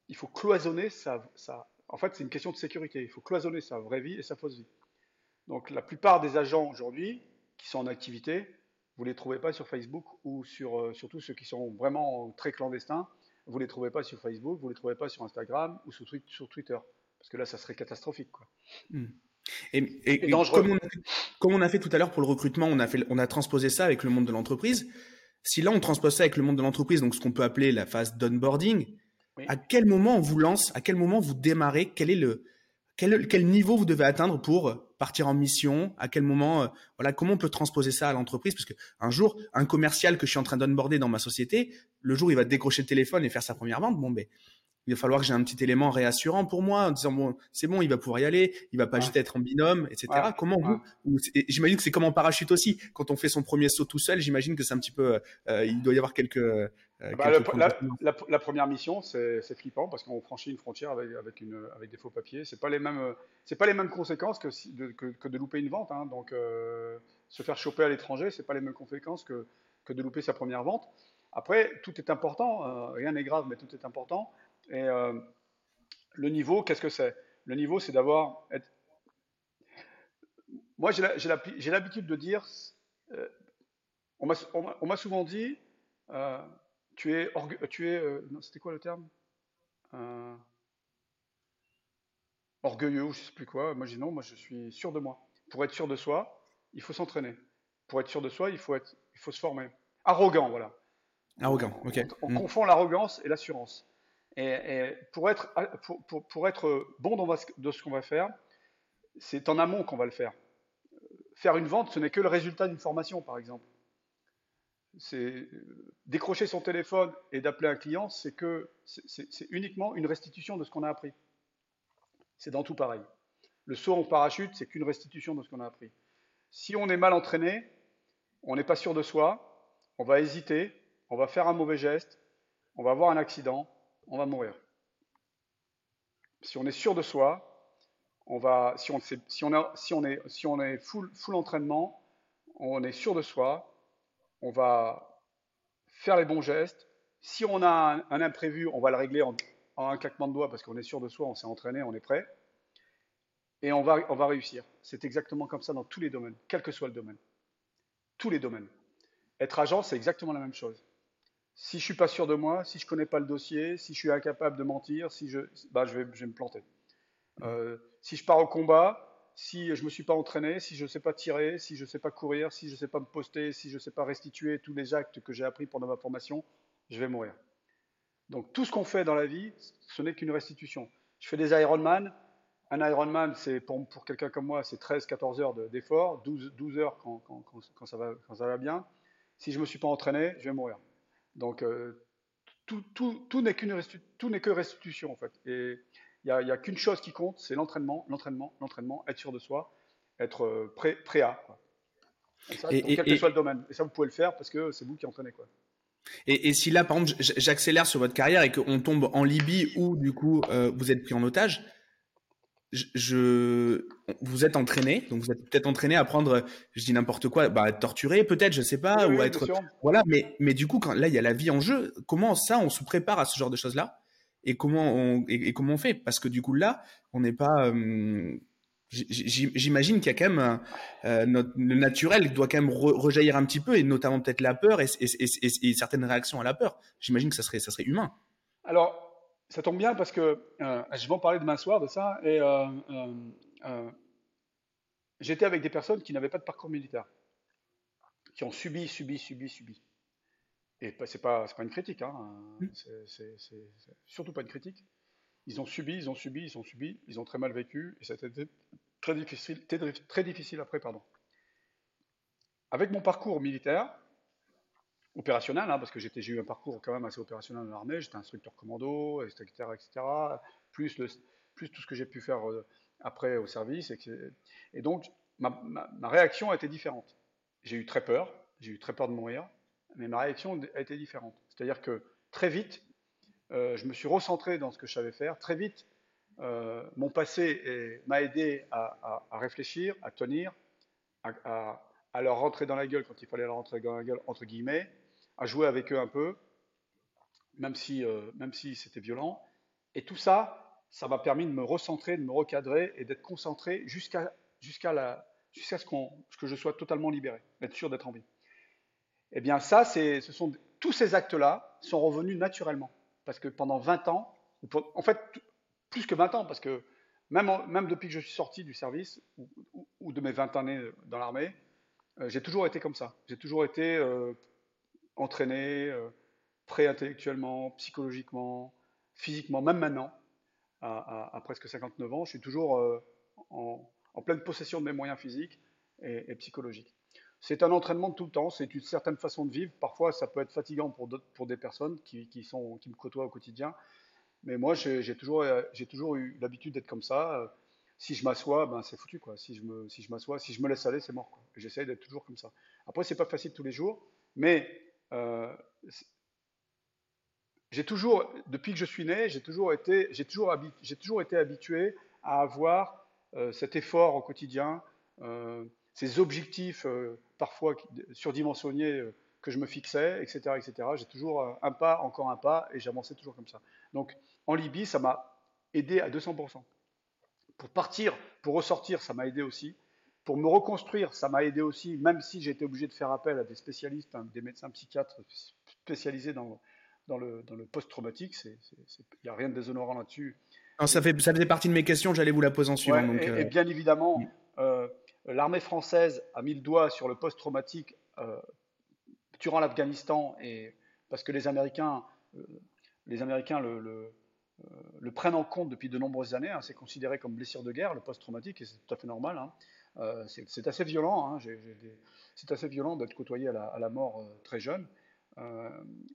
il faut cloisonner sa, sa, en fait, c'est une question de sécurité. Il faut cloisonner sa vraie vie et sa fausse vie. Donc, la plupart des agents aujourd'hui qui sont en activité, vous ne les trouvez pas sur Facebook ou sur, euh, surtout ceux qui sont vraiment très clandestins, vous ne les trouvez pas sur Facebook, vous ne les trouvez pas sur Instagram ou sur, sur, Twitter. Parce que là, ça serait catastrophique. Quoi. Mmh. Et, et, et comme, on a, comme, on a, fait tout à l'heure pour le recrutement, on a, fait, on a transposé ça avec le monde de l'entreprise. Si là, on transpose ça avec le monde de l'entreprise, donc ce qu'on peut appeler la phase d'onboarding, À quel moment on vous lance À quel moment vous démarrez Quel est le quel, niveau vous devez atteindre pour partir en mission À quel moment euh, Voilà, comment on peut transposer ça à l'entreprise? Parce que un jour, un commercial que je suis en train d'onboarder dans ma société, le jour il va décrocher le téléphone et faire sa première vente, bon ben il va falloir que j'ai un petit élément réassurant pour moi en disant bon c'est bon il va pouvoir y aller il va pas ouais. juste être en binôme etc ouais. comment ouais. vous j'imagine que c'est comme en parachute aussi quand on fait son premier saut tout seul j'imagine que c'est un petit peu euh, il doit y avoir quelques, euh, bah, quelques le, la, la, la, première mission c'est flippant parce qu'on franchit une frontière avec, avec, une, avec des faux papiers c'est pas les mêmes c'est pas les mêmes conséquences que, si, de, que, que, de louper une vente hein. donc euh, se faire choper à l'étranger c'est pas les mêmes conséquences que, que de louper sa première vente après tout est important rien n'est grave mais tout est important et euh, le niveau, qu'est-ce que c'est? Le niveau, c'est d'avoir. Être... Moi, j'ai l'habitude de dire. Euh, on m'a souvent dit euh, tu es. Tu es C'était quoi le terme? Orgueilleux ou je sais plus quoi. Moi, je dis non, moi, je suis sûr de moi. Pour être sûr de soi, il faut s'entraîner. Pour être sûr de soi, il faut, être, il faut se former. Arrogant, voilà. Arrogant, ok. On, on mmh. confond l'arrogance et l'assurance. Et, pour, être, bon dans ce qu'on va faire, c'est en amont qu'on va le faire. Faire une vente, ce n'est que le résultat d'une formation, par exemple. Décrocher son téléphone et d'appeler un client, c'est que c'est uniquement une restitution de ce qu'on a appris. C'est dans tout pareil. Le saut en parachute, c'est qu'une restitution de ce qu'on a appris. Si on est mal entraîné, on n'est pas sûr de soi, on va hésiter, on va faire un mauvais geste, on va avoir un accident, on va mourir. Si on est sûr de soi, on va, si on, si on, si on est, si on est full, full entraînement, on est sûr de soi, on va faire les bons gestes. Si on a un, un imprévu, on va le régler en, en, un claquement de doigts parce qu'on est sûr de soi, on s'est entraîné, on est prêt. Et on va, on va réussir. C'est exactement comme ça dans tous les domaines, quel que soit le domaine. Tous les domaines. Être agent, c'est exactement la même chose. Si je suis pas sûr de moi, si je connais pas le dossier, si je suis incapable de mentir, si je, bah, je, vais, je vais me planter. Euh, si je pars au combat, si je me suis pas entraîné, si je sais pas tirer, si je sais pas courir, si je sais pas me poster, si je sais pas restituer tous les actes que j'ai appris pendant ma formation, je vais mourir. Donc tout ce qu'on fait dans la vie, ce n'est qu'une restitution. Je fais des Ironman. Un Ironman, c'est pour, pour quelqu'un comme moi, c'est 13-14 heures d'effort, 12, 12 heures quand, quand, quand, ça va, quand ça va bien. Si je me suis pas entraîné, je vais mourir. Donc, euh, tout, tout, tout n'est que restitution, en fait. Et il n'y a, a qu'une chose qui compte, c'est l'entraînement, l'entraînement, l'entraînement, être sûr de soi, être euh, prêt, prêt à. Quoi. Et ça, et, quel et, que soit le domaine. Et ça, vous pouvez le faire parce que c'est vous qui entraînez. Quoi. Et, et, si là, par exemple, j'accélère sur votre carrière et qu'on tombe en Libye où, du coup, euh, vous êtes pris en otage, je, vous êtes entraîné, donc vous êtes peut-être entraîné à prendre, je dis n'importe quoi, bah, être torturé peut-être, je sais pas, oui, ou oui, être, voilà, mais, mais du coup, quand là, il y a la vie en jeu, comment ça, on se prépare à ce genre de choses-là? Et comment on, et, et, comment on fait? Parce que du coup, là, on n'est pas, euh, J'imagine qu'il y a quand même euh, notre, le naturel doit quand même rejaillir un petit peu et notamment peut-être la peur et, et, certaines réactions à la peur. J'imagine que ça serait, ça serait humain. Alors, ça tombe bien parce que euh, je vais en parler demain soir de ça et euh, euh j'étais avec des personnes qui n'avaient pas de parcours militaire, qui ont subi, subi, subi, subi. Et c'est pas, pas une critique, hein, c'est surtout pas une critique. Ils ont subi, ils ont subi, ils ont subi, ils ont très mal vécu, et ça a été très difficile, très difficile après, pardon. Avec mon parcours militaire, opérationnel, hein, parce que j'ai eu un parcours quand même assez opérationnel dans l'armée, j'étais instructeur commando, etc., etc., plus, tout ce que j'ai pu faire euh, après au service. Et, donc, ma, réaction a été différente. J'ai eu très peur, j'ai eu très peur de mourir, mais ma réaction a été différente. C'est-à-dire que très vite, euh, je me suis recentré dans ce que je savais faire. Très vite, euh, mon passé m'a aidé à, réfléchir, à tenir, à, leur rentrer dans la gueule quand il fallait leur rentrer dans la gueule, entre guillemets, jouer avec eux un peu, même si, euh, même si c'était violent. Et tout ça, ça m'a permis de me recentrer, de me recadrer et d'être concentré jusqu'à jusqu'à jusqu'à ce, ce, que je sois totalement libéré, d'être sûr d'être en vie. Eh bien, ça, ce sont tous ces actes-là sont revenus naturellement parce que pendant 20 ans, en fait, plus que 20 ans, parce que même, même depuis que je suis sorti du service, ou, de mes 20 années dans l'armée, euh, j'ai toujours été comme ça. J'ai toujours été euh, entraîné, euh, prêt intellectuellement, psychologiquement, physiquement, même maintenant, à, presque 59 ans, je suis toujours en, pleine possession de mes moyens physiques et psychologiques. C'est un entraînement de tout le temps, c'est une certaine façon de vivre. Parfois, ça peut être fatigant pour, pour des personnes qui, sont, qui me côtoient au quotidien. Mais moi, j'ai toujours, toujours eu l'habitude d'être comme ça. Si je m'assois, ben, c'est foutu. Quoi. Si je me, si m'assois, si je me laisse aller, c'est mort. J'essaie d'être toujours comme ça. Après, c'est pas facile tous les jours, mais euh, j'ai toujours, depuis que je suis né, j'ai toujours été, toujours, été habitué à avoir euh, cet effort au quotidien. Euh, ces objectifs parfois surdimensionnés que je me fixais, etc. etc. J'ai toujours un pas, encore un pas, et j'avançais toujours comme ça. Donc en Libye, ça m'a aidé à 200%. Pour partir, pour ressortir, ça m'a aidé aussi. Pour me reconstruire, ça m'a aidé aussi, même si j'ai été obligé de faire appel à des spécialistes, hein, des médecins psychiatres spécialisés dans, dans le, dans le post-traumatique. Il n'y a rien de déshonorant là-dessus. Ça, fait, ça faisait partie de mes questions, j'allais vous la poser en suivant. donc, et, bien évidemment, mm. L'armée française a mis le doigt sur le post-traumatique euh, durant l'Afghanistan, et parce que les Américains, euh, les Américains le, le, prennent en compte depuis de nombreuses années. Hein. c'est considéré comme blessure de guerre, le post-traumatique, et c'est tout à fait normal. Hein. Euh, c'est assez violent. Hein. c'est assez violent d'être côtoyé à la, mort très jeune.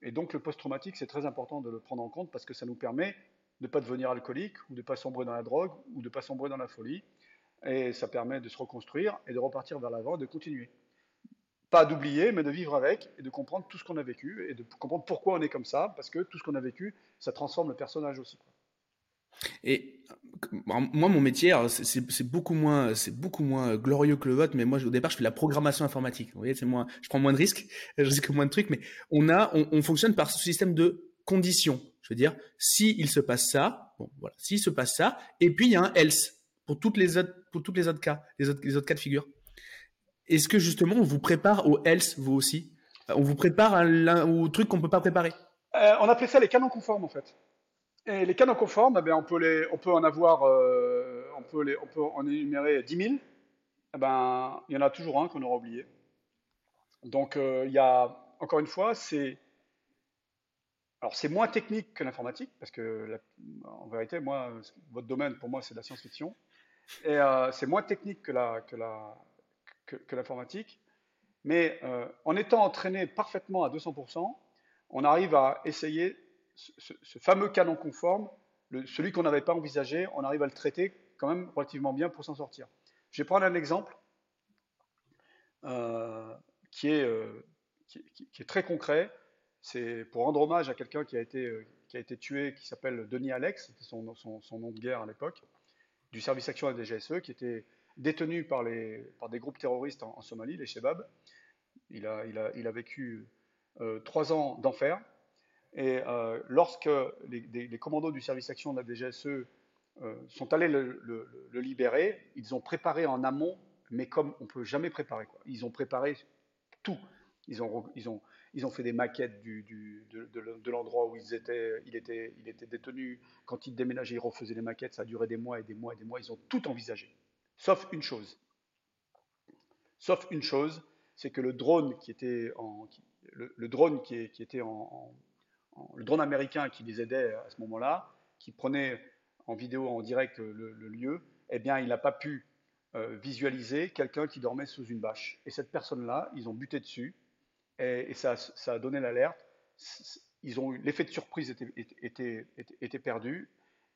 et donc le post-traumatique, c'est très important de le prendre en compte parce que ça nous permet de ne pas devenir alcoolique ou de ne pas sombrer dans la drogue ou de ne pas sombrer dans la folie. Et ça permet de se reconstruire et de repartir vers l'avant, de continuer. Pas d'oublier, mais de vivre avec et de comprendre tout ce qu'on a vécu et de comprendre pourquoi on est comme ça, parce que tout ce qu'on a vécu, ça transforme le personnage aussi. Et moi, mon métier, c'est beaucoup moins, c'est beaucoup moins glorieux que le vote. Mais moi, au départ, je fais la programmation informatique. Vous voyez, c'est moins, je prends moins de risques, je risque moins de trucs. Mais on a, on, on fonctionne par ce système de conditions. Je veux dire, si il se passe ça, bon, voilà, s'il se passe ça, et puis il y a un else pour toutes les autres, pour toutes les autres cas, les autres, cas de figure. Est-ce que justement on vous prépare au else vous aussi? On vous prépare au truc qu'on peut pas préparer? Euh, On appelait ça les canons conformes en fait. Et les canons conformes, eh on peut en avoir, euh, on peut en énumérer 10 000. Eh ben, il y en a toujours un qu'on aura oublié. Donc euh, encore une fois, c'est moins technique que l'informatique, parce que en vérité, votre domaine, pour moi, c'est de la science-fiction. Et euh, c'est moins technique que, l'informatique. Mais en étant entraîné parfaitement à 200%, on arrive à essayer ce, fameux canon conforme, celui qu'on n'avait pas envisagé, on arrive à le traiter quand même relativement bien pour s'en sortir. Je vais prendre un exemple euh, qui, est, qui, est très concret. C'est pour rendre hommage à quelqu'un qui, a été, été tué, qui s'appelle Denis Alex, c'était son, nom de guerre à l'époque du service action de la DGSE, qui était détenu par, des groupes terroristes en, Somalie, les Shebab. Il a, vécu euh, trois ans d'enfer. Et euh, lorsque les, commandos du service action de la DGSE sont allés le, libérer. Ils ont préparé en amont, mais comme on peut jamais préparer. Quoi. Ils ont préparé tout. Ils ont, ils ont, ils ont fait des maquettes du, de, l'endroit où ils étaient, il était, il était détenu. Quand ils déménageaient, ils refaisaient les maquettes. Ça a duré des mois et des mois et des mois. Ils ont tout envisagé. Sauf une chose. Sauf une chose, c'est que le drone qui était en, le, drone qui, était en, le drone américain qui les aidait à ce moment-là, qui prenait en vidéo en direct le, lieu, eh bien, il n'a pas pu euh, visualiser quelqu'un qui dormait sous une bâche. Et cette personne-là, ils ont buté dessus et, ça, a donné l'alerte. L'effet de surprise était, perdu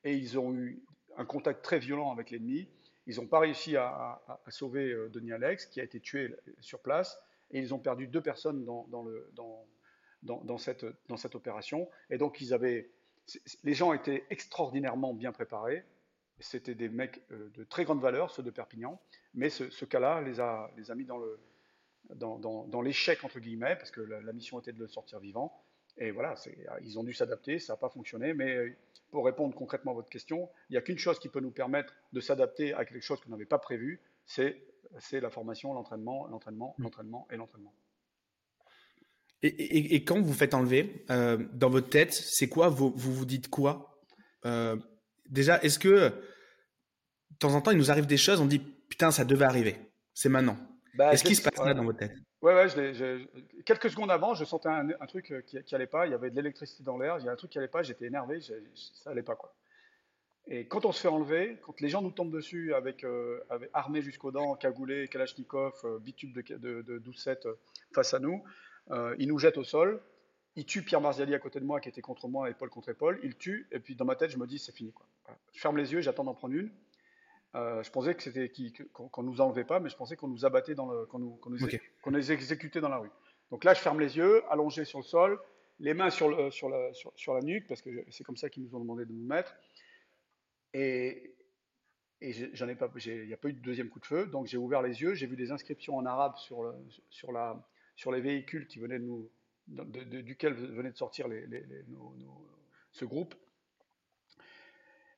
et ils ont eu un contact très violent avec l'ennemi. Ils n'ont pas réussi à, sauver euh, Denis Alex, qui a été tué sur place, et ils ont perdu deux personnes dans, le, dans, cette, dans cette opération. Et donc, ils avaient, les gens étaient extraordinairement bien préparés. C'était des mecs euh, de très grande valeur, ceux de Perpignan, mais ce, cas-là les a, les a mis dans le, dans, dans, l'échec, entre guillemets, parce que la, mission était de le sortir vivant. Et voilà, ils ont dû s'adapter, ça n'a pas fonctionné, mais euh, pour répondre concrètement à votre question, il n'y a qu'une chose qui peut nous permettre de s'adapter à quelque chose qu'on n'avait pas prévu, c'est la formation, l'entraînement, l'entraînement, l'entraînement et l'entraînement. Et, quand vous faites enlever, euh, dans votre tête, c'est quoi vous, vous, dites quoi? Euh, Déjà, est-ce que de temps en temps, il nous arrive des choses, on dit putain, ça devait arriver, c'est maintenant. Bah, Est-ce qu'il se passe là dans votre tête? Ouais, ouais, je quelques secondes avant, je sentais un, truc euh, qui, qui allait pas. Il y avait de l'électricité dans l'air, il y a un truc qui allait pas. J'étais énervé, ça allait pas quoi. Et quand on se fait enlever, quand les gens nous tombent dessus avec, euh, armés jusqu'aux dents, cagoulés, kalachnikov, euh, bitube de, de, 12-7 face à nous, ils nous jettent au sol. Ils tuent Pierre Marziali à côté de moi, qui était contre moi, épaule contre épaule. Ils tuent, et puis dans ma tête, je me dis, c'est fini. Quoi. Je ferme les yeux, j'attends d'en prendre une. Euh, je pensais que c'était qu'on nous enlevait pas, mais je pensais qu'on nous abattait dans le, qu'on nous, exécutait dans la rue. Donc là, je ferme les yeux, allongé sur le sol, les mains sur, le, sur, la, sur, la nuque, parce que c'est comme ça qu'ils nous ont demandé de nous mettre. Et, et j'en ai pas, il n'y a pas eu de deuxième coup de feu, donc j'ai ouvert les yeux, j'ai vu des inscriptions en arabe sur, le, sur, la, sur les véhicules qui venaient de nous, duquel venait de sortir ce groupe.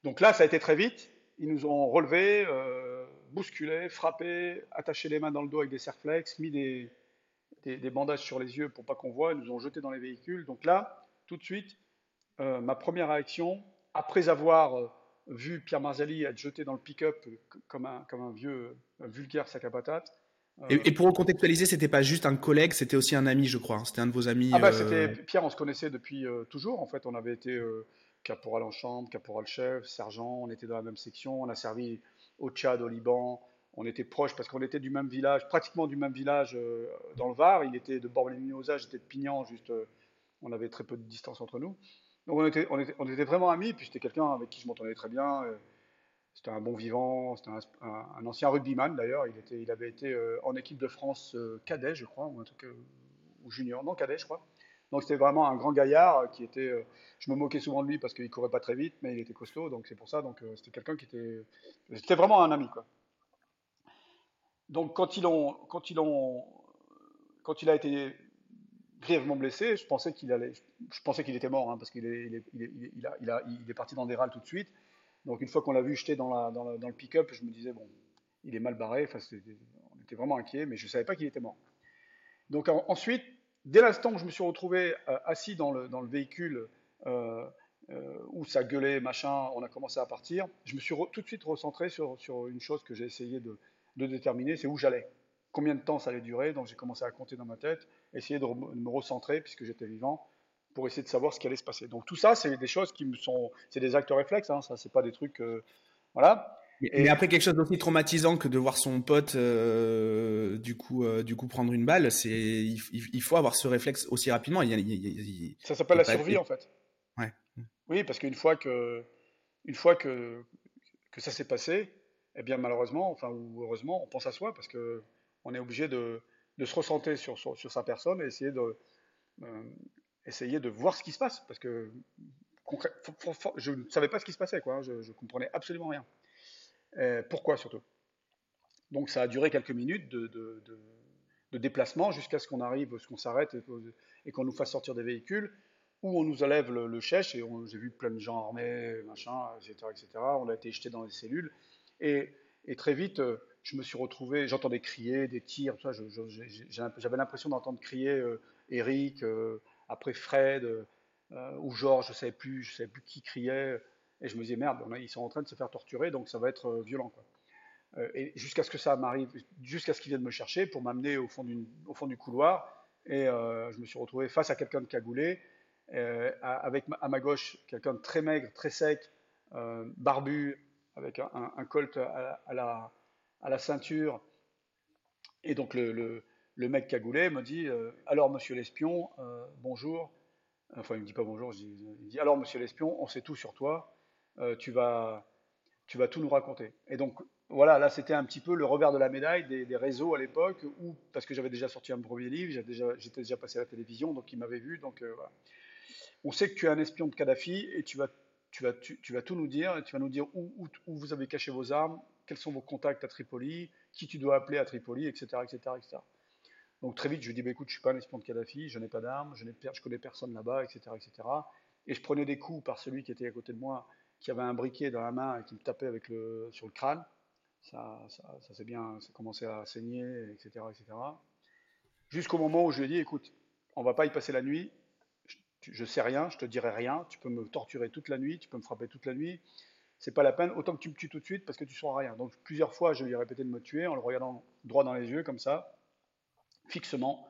Donc là, ça a été très vite. Ils nous ont relevés, euh, bousculés, frappés, attachés les mains dans le dos avec des serflex, mis des, bandages sur les yeux pour pas qu'on voit, ils nous ont jetés dans les véhicules. Donc là, tout de suite, euh, ma première réaction, après avoir euh, vu Pierre Marzali être jeté dans le pick-up comme un vieux vulgaire sac à patates. Et, pour recontextualiser, c'était pas juste un collègue, c'était aussi un ami, je crois. Hein. C'était un de vos amis. Ah bah, c'était Pierre, on se connaissait depuis toujours. En fait, on avait été caporal en chambre, caporal chef, sergent, on était dans la même section, on a servi au Tchad, au Liban, on était proches parce qu'on était du même village, pratiquement du même village euh, dans le Var, il était de Bord-les-Mimosas, j'étais de Pignan, juste, euh, on avait très peu de distance entre nous. Donc on était, on était, on était vraiment amis, puis c'était quelqu'un avec qui je m'entendais très bien, euh, c'était un bon vivant, c'était un, ancien rugbyman d'ailleurs, il, avait été en équipe de France cadet, je crois, ou un truc, ou junior, non cadet je crois. Donc c'était vraiment un grand gaillard qui était. Euh, je me moquais souvent de lui parce qu'il courait pas très vite, mais il était costaud, donc c'est pour ça. Donc euh, c'était quelqu'un qui était. C'était vraiment un ami, quoi. Donc quand il a été grièvement blessé, je pensais qu'il était mort, hein, parce qu'il est, est parti dans des râles tout de suite. Donc une fois qu'on l'a vu jeter dans, le pick-up, je me disais bon, il est mal barré. Enfin, on était vraiment inquiet, mais je savais pas qu'il était mort. Donc ensuite, dès l'instant où je me suis retrouvé euh, assis dans le, véhicule euh, euh, où ça gueulait, machin, on a commencé à partir, je me suis tout de suite recentré sur, une chose que j'ai essayé de déterminer, c'est où j'allais. Combien de temps ça allait durer, donc j'ai commencé à compter dans ma tête, essayer de, me recentrer puisque j'étais vivant pour essayer de savoir ce qui allait se passer. Donc tout ça, c'est des choses qui me sont, c'est des actes réflexes, hein, ça c'est pas des trucs, voilà. Et après quelque chose d'aussi traumatisant que de voir son pote euh, du coup euh, du coup prendre une balle, c'est il, faut avoir ce réflexe aussi rapidement. Il, ça s'appelle la survie en fait. Ouais. Oui, parce qu'une fois que une fois que que ça s'est passé, eh bien malheureusement, enfin ou heureusement, on pense à soi parce que on est obligé de, de se ressentir sur, sur, sa personne et essayer de euh, essayer de voir ce qui se passe parce que je ne savais pas ce qui se passait quoi, je, je comprenais absolument rien. Euh, pourquoi surtout? Donc ça a duré quelques minutes de, déplacement jusqu'à ce qu'on arrive, ce qu'on s'arrête et, qu'on nous fasse sortir des véhicules, où on nous enlève le, le chèche, et j'ai vu plein de gens armés, machin, etc., etc. On a été jeté dans les cellules. Et, et très vite, euh, je me suis retrouvé, j'entendais crier, des tirs, j'avais l'impression d'entendre crier euh, Eric, euh, après Fred, ou Georges, je ne savais, plus, je savais plus qui criait. Et je me disais, merde, ils sont en train de se faire torturer, donc ça va être violent. Quoi. et jusqu'à ce que ça m'arrive, jusqu'à ce qu'ils viennent me chercher pour m'amener au, fond du couloir. Et je me suis retrouvé face à quelqu'un de cagoulé, avec à ma gauche quelqu'un de très maigre, très sec, barbu, avec un, un, colt à, la, ceinture. Et donc le, le mec cagoulé me dit euh, Alors, monsieur l'espion, euh, bonjour. Enfin, il me dit pas bonjour, il dit Alors, monsieur l'espion, on sait tout sur toi, euh, tu, vas, tu vas tout nous raconter. Et donc, voilà, là, c'était un petit peu le revers de la médaille des, réseaux à l'époque, où, parce que j'avais déjà sorti un premier livre, j'étais déjà, déjà, passé à la télévision, donc il m'avait vu. Donc. On sait que tu es un espion de Kadhafi et tu vas tu vas, tu, vas tout nous dire, tu vas nous dire où, où, vous avez caché vos armes, quels sont vos contacts à Tripoli, qui tu dois appeler à Tripoli, etc. etc., etc. Donc très vite, je lui dis, bah, écoute, je ne suis pas un espion de Kadhafi, je n'ai pas d'armes, je, je connais personne là-bas, etc., etc. Et je prenais des coups par celui qui était à côté de moi, qui avait un briquet dans la main et qui me tapait sur le crâne. Ça, ça, ça s'est bien, ça commençait à saigner, etc., etc. Jusqu'au moment où je lui ai dit, écoute, on va pas y passer la nuit, je sais rien, je te dirai rien, tu peux me torturer toute la nuit, tu peux me frapper toute la nuit, c'est pas la peine, autant que tu me tues tout de suite parce que tu sauras rien. Donc plusieurs fois, je lui ai répété de me tuer en le regardant droit dans les yeux, comme ça, fixement,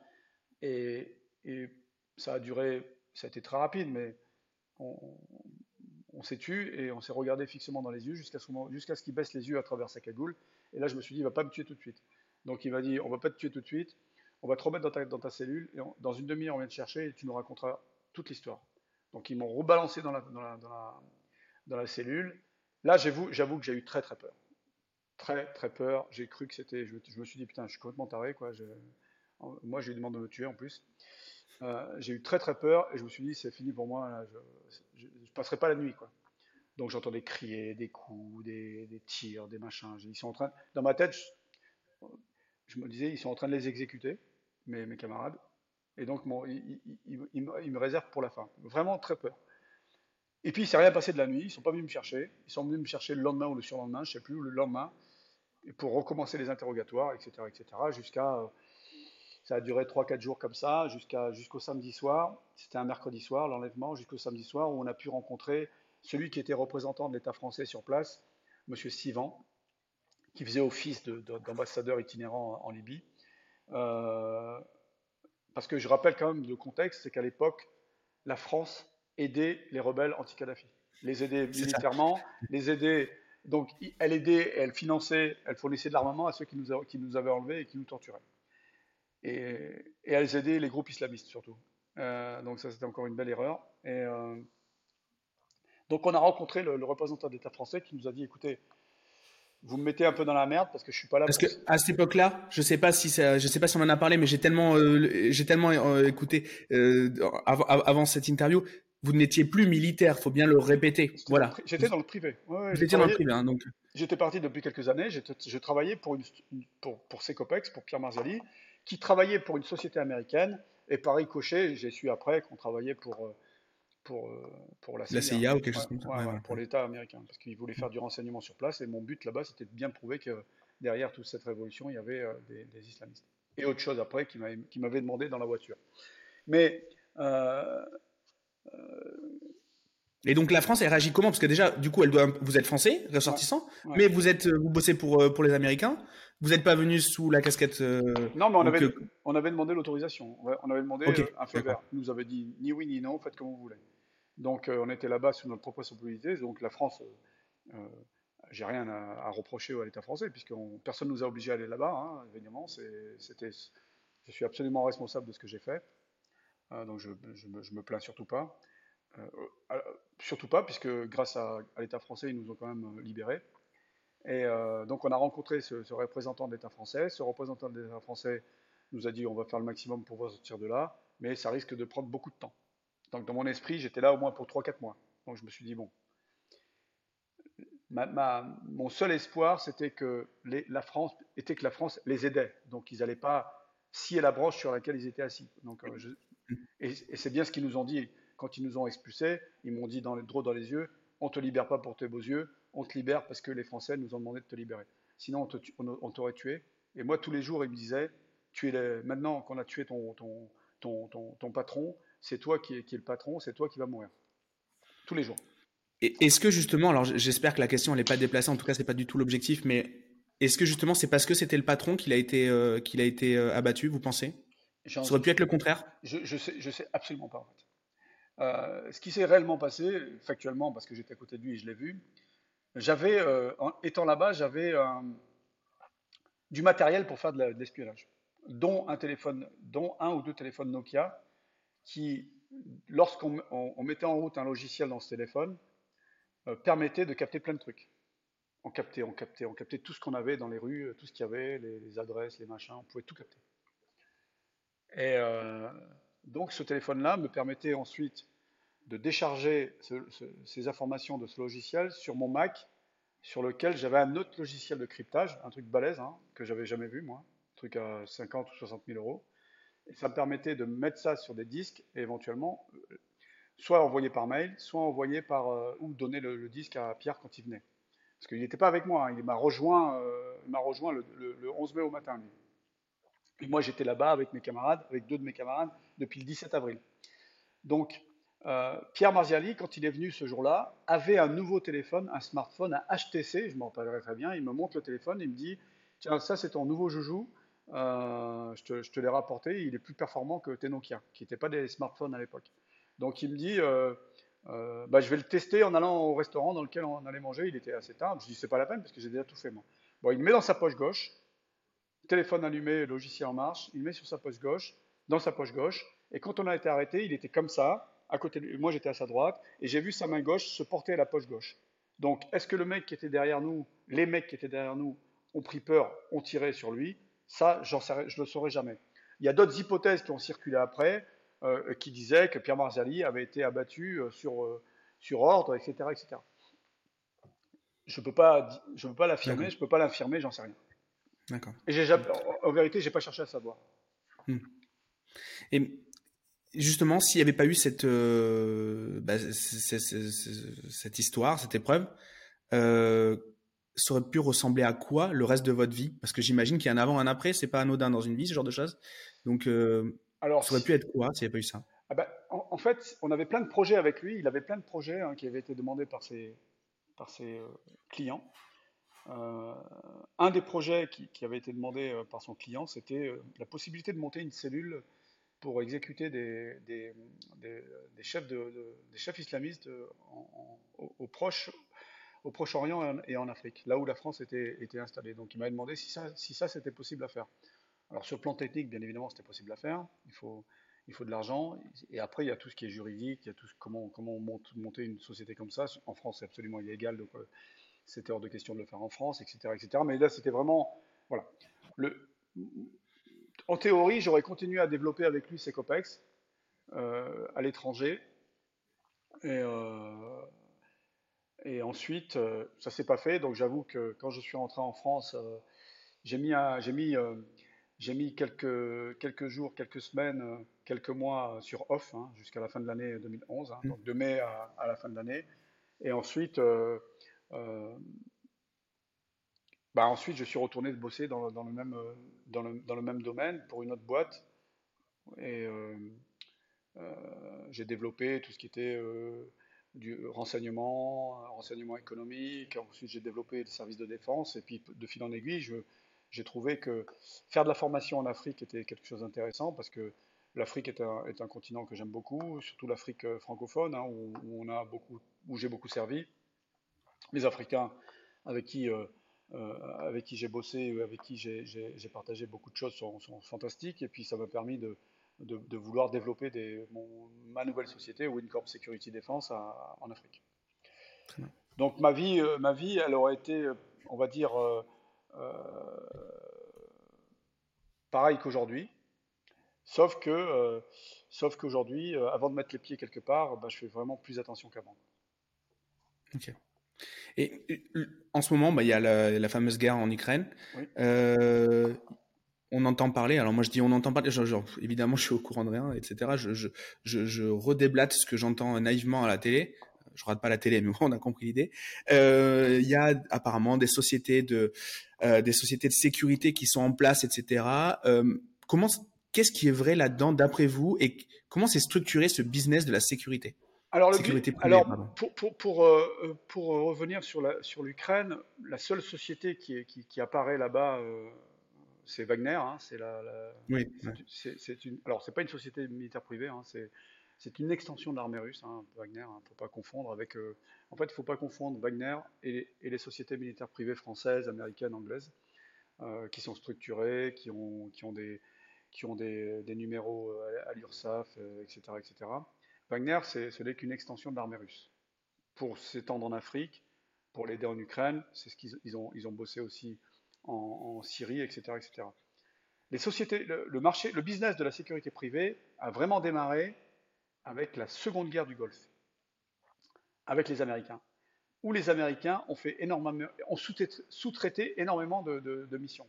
et, ça a duré, ça a été très rapide, mais on, s'est tué et on s'est regardé fixement dans les yeux jusqu'à ce, qu'il baisse les yeux à travers sa cagoule, et là je me suis dit, il va pas me tuer tout de suite. Donc il m'a dit, on va pas te tuer tout de suite, on va te remettre dans ta, cellule, et dans une demi-heure on vient te chercher et tu nous raconteras toute l'histoire. Donc ils m'ont rebalancé dans la, dans la, dans la, dans la cellule. Là, j'avoue que j'ai eu très très peur. Très très peur. J'ai cru que c'était. Je, me suis dit, putain, je suis complètement taré. Quoi. Moi, j'ai eu demande de me tuer en plus. Euh, j'ai eu très très peur et je me suis dit, c'est fini pour moi. je ne passerai pas la nuit. Quoi. Donc j'entendais crier, des coups, des, des, tirs, des machins. Ils sont en train. Dans ma tête, je, je, me disais, ils sont en train de les exécuter, mes, camarades. Et donc, il, me réserve pour la fin. Vraiment très peur. Et puis, il s'est rien passé de la nuit. Ils ne sont pas venus me chercher. Ils sont venus me chercher le lendemain ou le surlendemain, je ne sais plus, le lendemain, pour recommencer les interrogatoires, etc. etc. jusqu'à. Ça a duré 3-4 jours comme ça, jusqu'à, jusqu'au samedi soir. C'était un mercredi soir, l'enlèvement, jusqu'au samedi soir, où on a pu rencontrer celui qui était représentant de l'État français sur place, M. Sivan, qui faisait office d'ambassadeur itinérant en, Libye. Euh, parce que je rappelle quand même le contexte, c'est qu'à l'époque, la France aidait les rebelles anti-Kadhafi. Les aidait militairement, les aidait. Donc, elle aidait, elle finançait, elle fournissait de l'armement à ceux qui nous, qui nous, avaient enlevés et qui nous torturaient. Et, et elle aidait les groupes islamistes surtout. Euh, donc, ça, c'était encore une belle erreur. Et, euh, donc, on a rencontré le, le représentant d'État français qui nous a dit écoutez, vous me mettez un peu dans la merde parce que je suis pas là. Parce que à cette époque-là, je sais pas si ça, je sais pas si on en a parlé, mais j'ai tellement, euh, j'ai tellement euh, écouté euh, avant, avant, cette interview. Vous n'étiez plus militaire, faut bien le répéter. Voilà. J'étais dans le privé. Ouais, J'étais dans le privé, hein, donc. J'étais parti depuis quelques années. Je travaillais pour, une, pour, pour Secopex, pour Pierre Marzali, qui travaillait pour une société américaine. Et par ricochet, j'ai su après qu'on travaillait pour pour, euh, pour la CIA, ou quelque chose comme ça. pour l'État américain, parce qu'ils voulaient faire du renseignement sur place. Et mon but là-bas, c'était de bien prouver que derrière toute cette révolution, il y avait euh, des, islamistes. Et autre chose après qui m'avait demandé dans la voiture. Mais. Euh, et donc la France, elle réagit comment? Parce que déjà, du coup, elle doit, vous êtes français, ressortissant, mais vous êtes, vous bossez pour pour les Américains. Vous n'êtes pas venu sous la casquette. non, mais on, avait, on avait demandé l'autorisation. On avait demandé un feu vert. Ils nous avait dit ni oui ni non, faites comme vous voulez. Donc euh, on était là-bas sous notre propre responsabilité. Donc la France, euh, euh, j'ai rien à, reprocher à l'État français, puisque personne ne nous a obligés à aller là-bas, hein, évidemment. C'était, je suis absolument responsable de ce que j'ai fait. donc je, je, me, plains surtout pas. surtout pas, puisque grâce à, l'État français, ils nous ont quand même libérés. Et donc on a rencontré ce, ce représentant de l'État français. Ce représentant de l'État français nous a dit on va faire le maximum pour vous sortir de là, mais ça risque de prendre beaucoup de temps. Donc dans mon esprit, j'étais là au moins pour 3-4 mois. Donc je me suis dit, bon, mon seul espoir, c'était que la France, les aidait. Donc ils n'allaient pas scier la branche sur laquelle ils étaient assis. Euh, et, c'est bien ce qu'ils nous ont dit. quand ils nous ont expulsés, ils m'ont dit dans les, droit dans les yeux, on te libère pas pour tes beaux yeux, on te libère parce que les Français nous ont demandé de te libérer. Sinon, on t'aurait tué. Et moi, tous les jours, ils me tu es maintenant qu'on a tué ton, ton, ton, ton, patron, c'est toi qui qui est le patron, c'est toi qui vas mourir. Tous les jours. Est-ce que justement, alors j'espère que la question n'est pas déplacée, en tout cas c'est pas du tout l'objectif, mais est-ce que justement c'est parce que c'était le patron qu'il a été, euh, qu'il a été euh, abattu, vous pensez? Ça aurait pu être le contraire? Je, je, sais, je sais absolument pas en fait. Euh, ce qui s'est réellement passé, factuellement, parce que j'étais à côté de lui et je l'ai vu, j'avais, étant là-bas, j'avais du matériel pour faire de l'espionnage, dont un téléphone, dont un ou deux téléphones Nokia, qui, lorsqu'on mettait en route un logiciel dans ce téléphone, euh, permettait de capter plein de trucs. On captait, on captait, on captait tout ce qu'on avait dans les rues, tout ce qu'il y avait, les, adresses, les machins, on pouvait tout capter. Et euh, donc ce téléphone-là me permettait ensuite de décharger ces informations de ce logiciel sur mon Mac, sur lequel j'avais un autre logiciel de cryptage, un truc balèze, hein, que j'avais jamais vu moi, un truc à 50 ou 60 000 euros. Et ça me permettait de mettre ça sur des disques et éventuellement soit envoyé par mail, soit envoyé par euh, ou donner le, disque à Pierre quand il venait. Parce qu'il n'était pas avec moi, hein. il m'a rejoint, euh, rejoint le, 11 mai au matin. Et moi j'étais là-bas avec mes camarades, avec deux de mes camarades, depuis le 17 avril. Donc euh, Pierre Marziali, quand il est venu ce jour-là, avait un nouveau téléphone, un smartphone, un HTC, je m'en rappellerai très bien. Il me montre le téléphone, il me dit Tiens, ça c'est ton nouveau joujou, je te, je te l'ai rapporté, il est plus performant que tes Nokia, qui n'étaient pas des smartphones à l'époque. Donc il me dit, euh, euh, bah, je vais le tester en allant au restaurant dans lequel on allait manger. Il était assez tard. Je dis, c'est pas la peine parce que j'ai déjà tout fait moi. Bon, il me met dans sa poche gauche, téléphone allumé, logiciel en marche. Il met sur sa poche gauche, dans sa poche gauche. Et quand on a été arrêté, il était comme ça, à côté de moi j'étais à sa droite, et j'ai vu sa main gauche se porter à la poche gauche. Donc, est-ce que le mec qui était derrière nous, les mecs qui étaient derrière nous, ont pris peur, ont tiré sur lui? Ça, je ne le saurais jamais. Il y a d'autres hypothèses qui ont circulé après. Euh, qui disait que Pierre Marzali avait été abattu euh, sur, euh, sur ordre, etc. etc. Je ne peux pas, je peux pas l'affirmer, je peux pas l'affirmer, j'en sais rien. D'accord. Et j'ai en, vérité, j'ai pas cherché à savoir. Hmm. Et justement, s'il n'y avait pas eu cette, bah, cette histoire, cette épreuve, ça aurait pu ressembler à quoi le reste de votre vie? Parce que j'imagine qu'il y a un avant, un après, c'est pas anodin dans une vie, ce genre de choses. Donc, alors, ça aurait pu être quoi s'il n'y avait pas eu ça? Ah ben, en, fait, on avait plein de projets avec lui. Il avait plein de projets hein, qui avaient été demandés par ses, par ses euh, clients. Euh, un des projets qui, avait été demandé euh, par son client, c'était la possibilité de monter une cellule pour exécuter des, chefs, islamistes au, Proche, Proche-Orient et en Afrique, là où la France était, installée. Donc il m'avait demandé si ça, c'était possible à faire. Alors sur le plan technique, bien évidemment, c'était possible à faire. Il faut, de l'argent. Et après, il y a tout ce qui est juridique, il y a tout comment, comment monte, monter une société comme ça. En France, c'est absolument illégal, donc euh, c'était hors de question de le faire en France, etc. etc. Mais là, c'était vraiment... Voilà. En théorie, j'aurais continué à développer avec lui ses COPEX euh, à l'étranger. Et, euh, et ensuite, ça s'est pas fait. Donc j'avoue que quand je suis rentré en France, j'ai mis, j'ai mis quelques, quelques jours, quelques semaines, euh, quelques mois sur off hein, jusqu'à la fin de l'année 2011, hein, mm. donc de mai à, la fin de l'année. Et ensuite, euh, euh, bah ensuite, je suis retourné bosser dans, le même, le, dans, le, même domaine pour une autre boîte. Et j'ai développé tout ce qui était du renseignement, renseignement économique. Ensuite, j'ai développé le service de défense. Et puis, de fil en aiguille, j'ai trouvé que faire de la formation en Afrique était quelque chose d'intéressant parce que l'Afrique est est un, continent que j'aime beaucoup, surtout l'Afrique euh, francophone, hein, où, où j'ai beaucoup servi. Les Africains avec qui, euh, euh, avec qui j'ai bossé, avec qui j'ai partagé beaucoup de choses sont, fantastiques, et puis ça m'a permis de, de, vouloir développer des, mon, ma nouvelle société, Wincorp Security Defense, en Afrique. Donc ma vie, ma vie, elle aurait été, on va dire, euh, pareil qu'aujourd'hui, sauf que, euh, sauf qu'aujourd'hui, euh, avant de mettre les pieds quelque part, bah, je fais vraiment plus attention qu'avant. Ok. Et en ce moment, bah, il y a la, fameuse guerre en Ukraine. on entend parler. Alors moi je dis on entend parler. Genre, évidemment je suis au courant de rien, etc. Je, je, je, je redéblate ce que j'entends naïvement à la télé. Je rate pas la télé, mais on a compris l'idée. Euh, il y a apparemment des sociétés de euh, des sociétés de sécurité qui sont en place, etc. Euh, comment qu'est-ce qui est vrai là-dedans d'après vous et comment c'est structuré ce business de la sécurité? Alors, alors pour, pour, pour, euh, pour, revenir sur l'Ukraine, sur la seule société qui, est, qui, qui apparaît là-bas, euh, c'est Wagner. Hein, c'est la, oui, c'est une, alors, c'est pas une société militaire privée, hein, c'est une extension de l'armée russe, hein, Wagner. Il ne faut pas confondre avec. Euh, en fait, il ne faut pas confondre Wagner et, et, les sociétés militaires privées françaises, américaines, anglaises, qui sont structurées, qui ont, qui ont des qui ont des, des numéros à, l'URSSAF, etc., etc. Wagner, ce n'est qu'une extension de l'armée russe. Pour s'étendre en Afrique, pour l'aider en Ukraine, c'est ce qu'ils ont, ils ont bossé aussi en, Syrie, etc., etc. Les sociétés, le, marché, le business de la sécurité privée a vraiment démarré avec la seconde guerre du Golfe, avec les Américains, où les Américains ont, fait énormément, ont sous-traité énormément de, missions.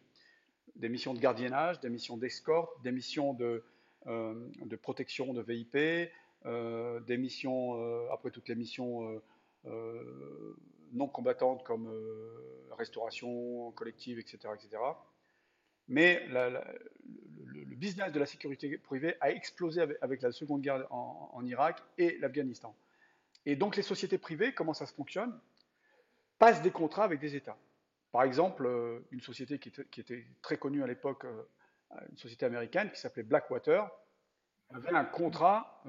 Des missions de gardiennage, des missions d'escorte, des missions de, euh, de protection de VIP, des missions, euh, après toutes les missions euh, non combattantes comme restauration collective, etc. etc. Mais le, business de la sécurité privée a explosé avec, la Seconde Guerre en, Irak et l'Afghanistan. Et donc les sociétés privées, comment ça se fonctionne? Passent des contrats avec des États. Par exemple, une société qui était, très connue à l'époque, une société américaine qui s'appelait Blackwater, avait un contrat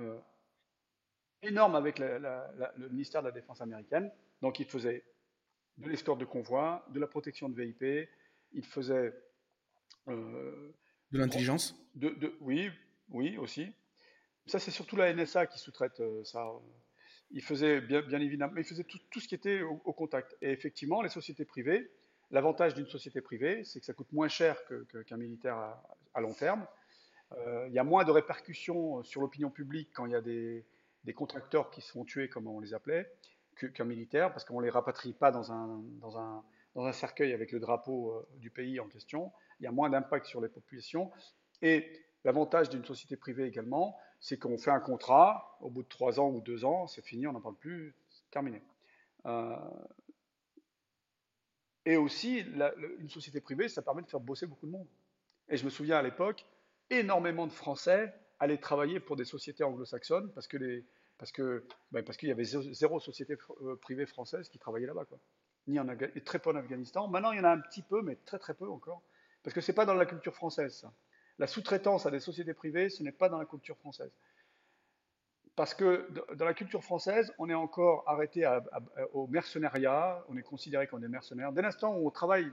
énorme avec le ministère de la Défense américaine. Donc il faisait de l'escorte de convoi, de la protection de VIP, il faisait... Euh, de l'intelligence de, Oui, oui aussi. Ça c'est surtout la NSA qui sous-traite euh, ça. Il faisait bien, bien, évidemment, mais il faisait tout, tout ce qui était au, contact. Et effectivement, les sociétés privées, l'avantage d'une société privée, c'est que ça coûte moins cher qu'un militaire à, long terme. Euh, il y a moins de répercussions sur l'opinion publique quand il y a des, des contracteurs qui se font tuer, comme on les appelait, qu'un militaire, parce qu'on ne les rapatrie pas dans un, dans, un, dans un, cercueil avec le drapeau euh, du pays en question. Il y a moins d'impact sur les populations. Et l'avantage d'une société privée également, c'est qu'on fait un contrat, au bout de trois ans ou deux ans, c'est fini, on n'en parle plus, c'est terminé. Euh, et aussi, une société privée, ça permet de faire bosser beaucoup de monde. Et je me souviens à l'époque, énormément de Français allaient travailler pour des sociétés anglo-saxonnes parce que parce que ben, parce qu'il y avait zéro société euh, privée française qui travaillait là-bas quoi. Ni en et très peu en Afghanistan. Maintenant, il y en a un petit peu, mais très très peu encore, parce que c'est pas dans la culture française. Ça. La sous-traitance à des sociétés privées, ce n'est pas dans la culture française. Parce que dans la culture française, on est encore arrêté au mercenariat, on est considéré comme des mercenaires. Dès l'instant où on travaille,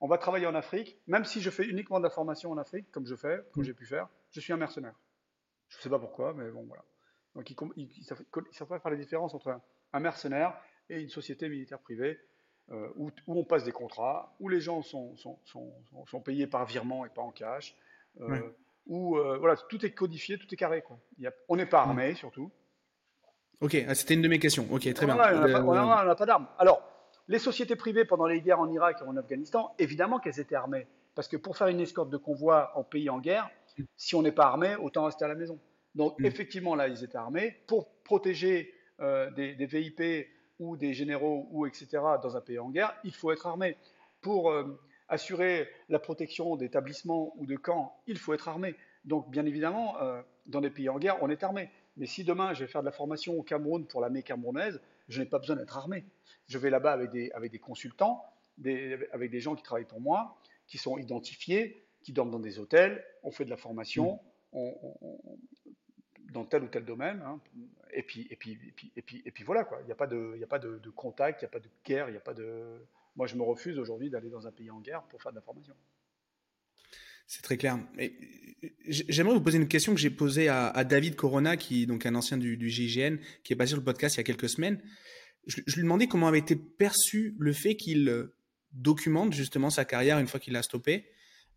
on va travailler en Afrique, même si je fais uniquement de la formation en Afrique, comme je fais, comme j'ai pu faire, je suis un mercenaire. Je ne sais pas pourquoi, mais bon, voilà. Donc, ils ne savent pas faire la différence entre un, mercenaire et une société militaire privée euh, où, on passe des contrats, où les gens sont, sont, sont, sont payés par virement et pas en cash, euh, où euh, voilà, tout est codifié, tout est carré. Quoi. Il y a, on n'est pas armé, surtout. Ok, ah, c'était une de mes questions. Ok, très bien. on n'a pas, d'armes. Alors, les sociétés privées pendant les guerres en Irak et en Afghanistan, évidemment qu'elles étaient armées. Parce que pour faire une escorte de convoi en pays en guerre, si on n'est pas armé, autant rester à la maison. Donc mm. effectivement, là, ils étaient armés pour protéger euh, des, VIP ou des généraux ou etc. dans un pays en guerre. Il faut être armé pour euh, assurer la protection d'établissements ou de camps. Il faut être armé. Donc bien évidemment, euh, dans des pays en guerre, on est armé. Mais si demain je vais faire de la formation au Cameroun pour l'armée camerounaise, je n'ai pas besoin d'être armé. Je vais là-bas avec des, avec des consultants, avec des gens qui travaillent pour moi, qui sont identifiés, qui dorment dans des hôtels, on fait de la formation, mm. dans tel ou tel domaine, hein. et, puis, et, puis, et, puis, et, puis, et puis voilà, quoi. il n'y a pas, de, a pas de, contact, il n'y a pas de guerre, il n'y a pas de... Moi, je me refuse aujourd'hui d'aller dans un pays en guerre pour faire de la formation. C'est très clair. J'aimerais vous poser une question que j'ai posée à, David Corona, qui est donc un ancien du, du GIGN, qui est passé sur le podcast il y a quelques semaines. Je, je lui demandais comment avait été perçu le fait qu'il euh, documente justement sa carrière une fois qu'il l'a stoppé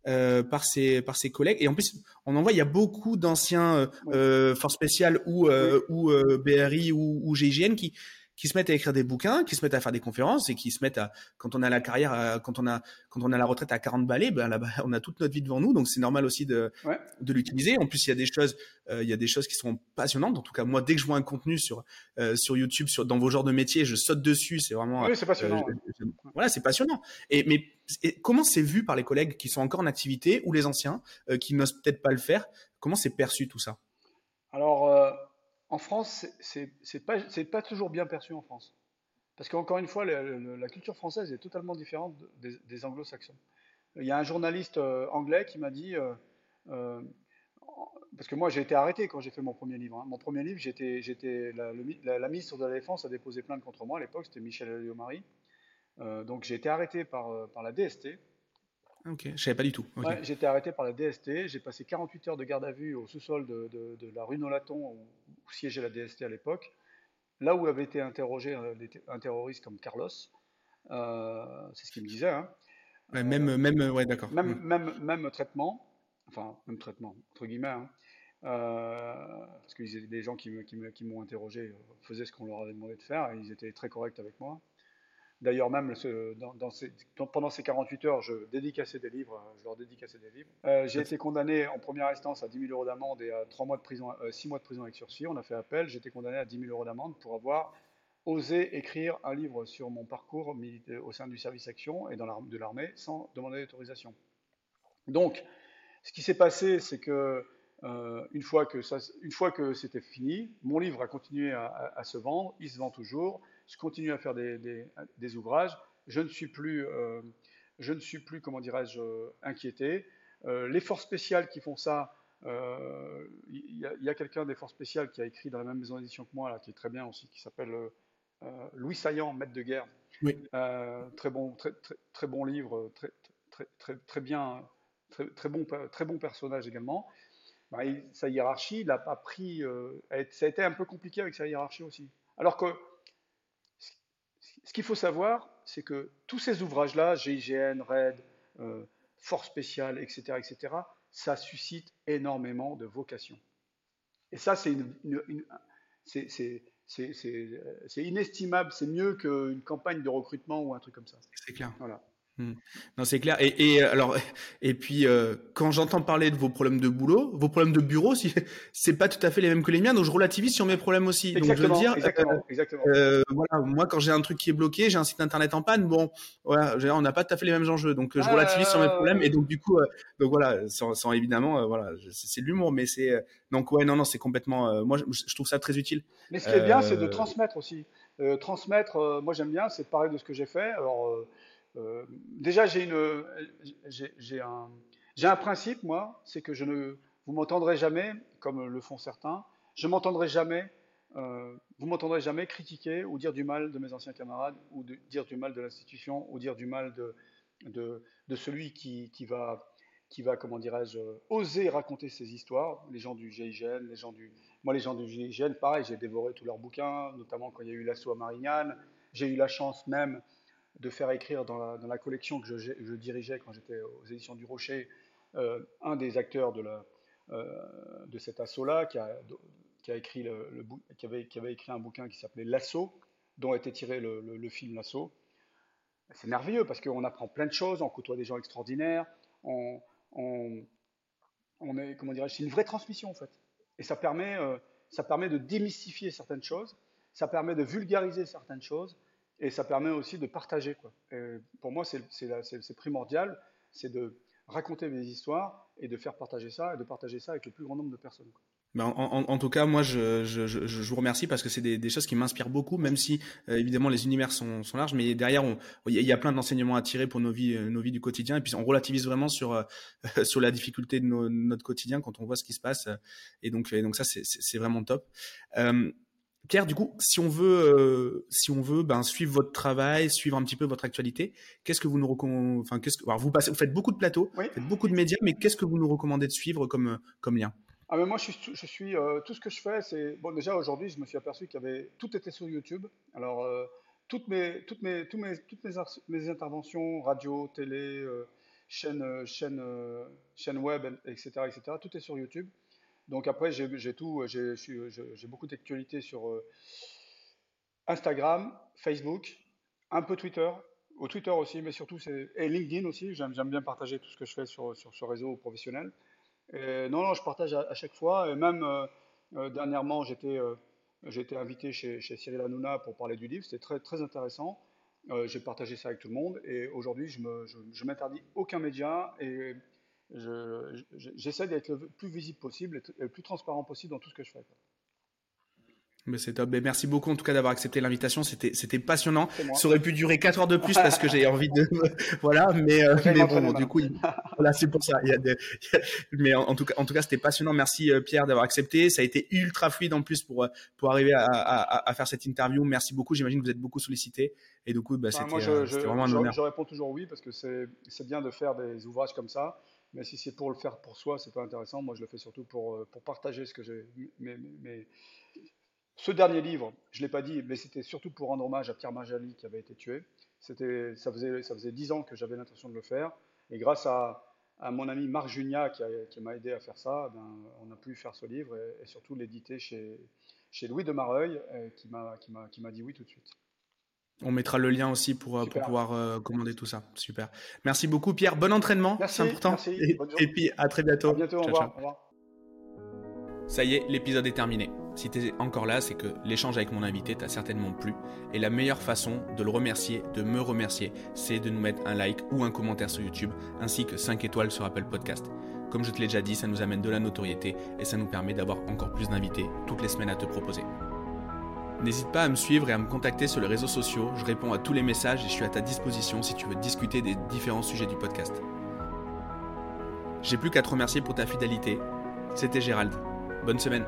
euh, par ses par ses collègues. Et en plus on en voit il y a beaucoup d'anciens euh, euh forces spéciales ou euh, ou BRI ou, ou, GIGN qui qui se mettent à écrire des bouquins, qui se mettent à faire des conférences et qui se mettent à, quand on a la carrière, quand on a, quand on a la retraite à 40 balais, ben là, on a toute notre vie devant nous, donc c'est normal aussi de, de l'utiliser. En plus, il y a des choses, euh, il y a des choses qui sont passionnantes. En tout cas, moi, dès que je vois un contenu sur, euh, sur YouTube, sur, dans vos genres de métiers, je saute dessus. C'est vraiment. Oui, c'est passionnant. Euh, voilà, c'est passionnant. Et, mais comment c'est vu par les collègues qui sont encore en activité ou les anciens qui n'osent peut-être pas le faire? Comment c'est perçu tout ça? Alors, en France, c'est pas, pas toujours bien perçu en France. Parce qu'encore une fois, la, culture française est totalement différente des, anglo-saxons. Il y a un journaliste euh, anglais qui m'a dit, euh, euh, parce que moi j'ai été arrêté quand j'ai fait mon premier livre. Hein. Mon premier livre, j'étais, la, ministre de la Défense a déposé plainte contre moi à l'époque, c'était Michel Alliot-Marie. donc j'ai été arrêté par la DST. Ok, je savais pas du tout. j'ai été arrêté par la DST. J'ai passé 48 heures de garde à vue au sous-sol de, de, la rue Nolaton où, où siégeait la DST à l'époque là où avait été interrogé un terroriste comme Carlos, euh, c'est ce qu'il me disait. Hein. même, même, ouais, d'accord. Même, mm. même, même traitement, enfin, même traitement, entre guillemets, hein. euh, parce que les gens qui, qui m'ont interrogé euh, faisaient ce qu'on leur avait demandé de faire et ils étaient très corrects avec moi. D'ailleurs, même dans, pendant ces 48 heures, je dédicassais des livres, je leur dédicassais des livres. Euh, j'ai été condamné en première instance à 10 000 euros d'amende et à 3 mois de prison, 6 euh, mois de prison avec sursis. On a fait appel, j'ai été condamné à 10 000 euros d'amende pour avoir osé écrire un livre sur mon parcours au sein du service action et dans de l'armée sans demander d'autorisation. Donc, ce qui s'est passé, c'est que euh, une fois que c'était fini, mon livre a continué à se vendre, il se vend toujours je continue à faire des, ouvrages. Je ne suis plus, euh, je ne suis plus comment dirais-je, inquiété. Euh, les forces spéciales qui font ça, euh, il y a, quelqu'un des forces spéciales qui a écrit dans la même maison d'édition que moi, là, qui est très bien aussi, qui s'appelle Louis Saillant, maître de guerre. très, bon, très, très, bon livre, très, très, très, très bien, très, très, bon, très bon personnage également. Bah, sa hiérarchie, il a pas pris. ça a été un peu compliqué avec sa hiérarchie aussi. Alors que ce qu'il faut savoir, c'est que tous ces ouvrages-là, GIGN, RAID, euh, Force spéciale, etc., etc., ça suscite énormément de vocations. Et ça, c'est inestimable, c'est mieux qu'une campagne de recrutement ou un truc comme ça. C'est clair. Voilà. Hmm. Non, c'est clair. Et, et, alors, et puis euh, quand j'entends parler de vos problèmes de boulot, vos problèmes de bureau, si, c'est pas tout à fait les mêmes que les miens, donc je relativise sur mes problèmes aussi. Exactement, donc je veux dire, exactement, euh, exactement. Euh, voilà, moi quand j'ai un truc qui est bloqué, j'ai un site internet en panne, bon, voilà, on n'a pas tout à fait les mêmes enjeux, donc je relativise sur mes problèmes et donc du coup, donc voilà, sans, sans évidemment, voilà, c'est de l'humour, mais c'est donc ouais, non, non, c'est complètement, moi je, trouve ça très utile. Mais ce qui est bien, c'est de transmettre aussi. transmettre, moi j'aime bien, c'est de parler de ce que j'ai fait. Alors euh, déjà, j'ai un, principe, moi, c'est que je ne, vous m'entendrez jamais, comme le font certains, je m'entendrai jamais, euh, vous m'entendrez jamais critiquer ou dire du mal de mes anciens camarades, ou dire du mal de l'institution, ou dire du mal de, celui qui, va, comment dirais-je, oser raconter ses histoires. Les gens du GIGN, moi, les gens du GIGN, pareil, j'ai dévoré tous leurs bouquins, notamment quand il y a eu l'assaut à Marignane. J'ai eu la chance même de faire écrire dans la, collection que je, dirigeais quand j'étais aux éditions du Rocher, euh, un des acteurs de, euh, cet assaut-là, qui, qui, qui, avait, qui, avait, écrit un bouquin qui s'appelait L'assaut, dont était tiré le, film L'assaut. C'est merveilleux parce qu'on apprend plein de choses, on côtoie des gens extraordinaires, on, est, comment dirais-je, c'est une vraie transmission en fait. Et ça permet, euh, ça permet de démystifier certaines choses, ça permet de vulgariser certaines choses, et ça permet aussi de partager. Quoi. pour moi, c'est primordial, c'est de raconter des histoires et de faire partager ça, et de partager ça avec le plus grand nombre de personnes. Ben en, tout cas, moi, je, vous remercie parce que c'est des, choses qui m'inspirent beaucoup, même si euh, évidemment les univers sont, larges, mais derrière, il y, a plein d'enseignements à tirer pour nos vies, euh, nos vies du quotidien, et puis on relativise vraiment sur euh, sur la difficulté de notre quotidien quand on voit ce qui se passe, et donc ça c'est vraiment top. Pierre, du coup, si on veut, euh, si on veut, ben suivre votre travail, suivre un petit peu votre actualité, qu'est-ce que vous nous recommandez Enfin, qu'est-ce que alors vous passez, vous faites beaucoup de plateaux, vous faites beaucoup de médias, mais qu'est-ce que vous nous recommandez de suivre comme comme lien? Ah mais moi je suis, je suis euh, tout ce que je fais, c'est bon déjà aujourd'hui je me suis aperçu qu'il y avait tout était sur YouTube. Alors euh, toutes mes toutes mes toutes mes toutes mes, mes interventions radio, télé, chaîne chaîne chaîne web, etc etc. Tout est sur YouTube. Donc après, j'ai tout, j'ai beaucoup d'actualités sur, euh, Instagram, Facebook, un peu Twitter, au Twitter aussi, mais surtout et LinkedIn aussi. J'aime bien partager tout ce que je fais sur, sur ce réseau professionnel. non, non, je partage à, chaque fois. Et même dernièrement, j'étais j'ai été invité chez, Cyril Hanouna pour parler du livre. C'était très, très intéressant. j'ai partagé ça avec tout le monde. Et aujourd'hui, je, je, m'interdis aucun média et j'essaie d'être le plus visible possible et le plus transparent possible dans tout ce que je fais. Mais c'est top. Mais merci beaucoup en tout cas d'avoir accepté l'invitation. C'était c'était passionnant. Ça aurait pu durer 4 heures de plus parce que j'ai envie de voilà. Mais euh, mais bon, du coup, voilà, c'est pour ça. Il y a Mais en, tout cas, en tout cas, c'était passionnant. Merci euh, Pierre d'avoir accepté. Ça a été ultra fluide en plus pour euh, pour arriver à, à, à faire cette interview. Merci beaucoup. J'imagine que vous êtes beaucoup sollicité et du coup, bah, c'était vraiment un honneur. Je réponds toujours oui parce que c'est c'est bien de faire des ouvrages comme ça. Mais si c'est pour le faire pour soi, c'est pas intéressant. Moi, je le fais surtout pour, pour partager ce que j'ai, mes, mes, ce dernier livre, je l'ai pas dit, mais c'était surtout pour rendre hommage à Pierre Marjali qui avait été tué. C'était, ça faisait ça faisait dix ans que j'avais l'intention de le faire, et grâce à, à mon ami Marc Junia qui, qui m'a aidé à faire ça, ben, on a pu faire ce livre et, surtout l'éditer chez, chez Louis de Mareuil, euh, qui m'a dit oui tout de suite. On mettra le lien aussi pour, euh, pour pouvoir euh, commander tout ça. Super. Merci beaucoup Pierre. Bon entraînement. C'est important. Merci. Et, puis à très bientôt. À bientôt. au revoir. Ça y est, l'épisode est terminé. Si tu es encore là, c'est que l'échange avec mon invité t'a certainement plu. Et la meilleure façon de le remercier, de me remercier, c'est de nous mettre un like ou un commentaire sur YouTube, ainsi que 5 étoiles sur Apple Podcast. Comme je te l'ai déjà dit, ça nous amène de la notoriété et ça nous permet d'avoir encore plus d'invités toutes les semaines à te proposer. N'hésite pas à me suivre et à me contacter sur les réseaux sociaux, je réponds à tous les messages et je suis à ta disposition si tu veux discuter des différents sujets du podcast. J'ai plus qu'à te remercier pour ta fidélité. C'était Gérald. Bonne semaine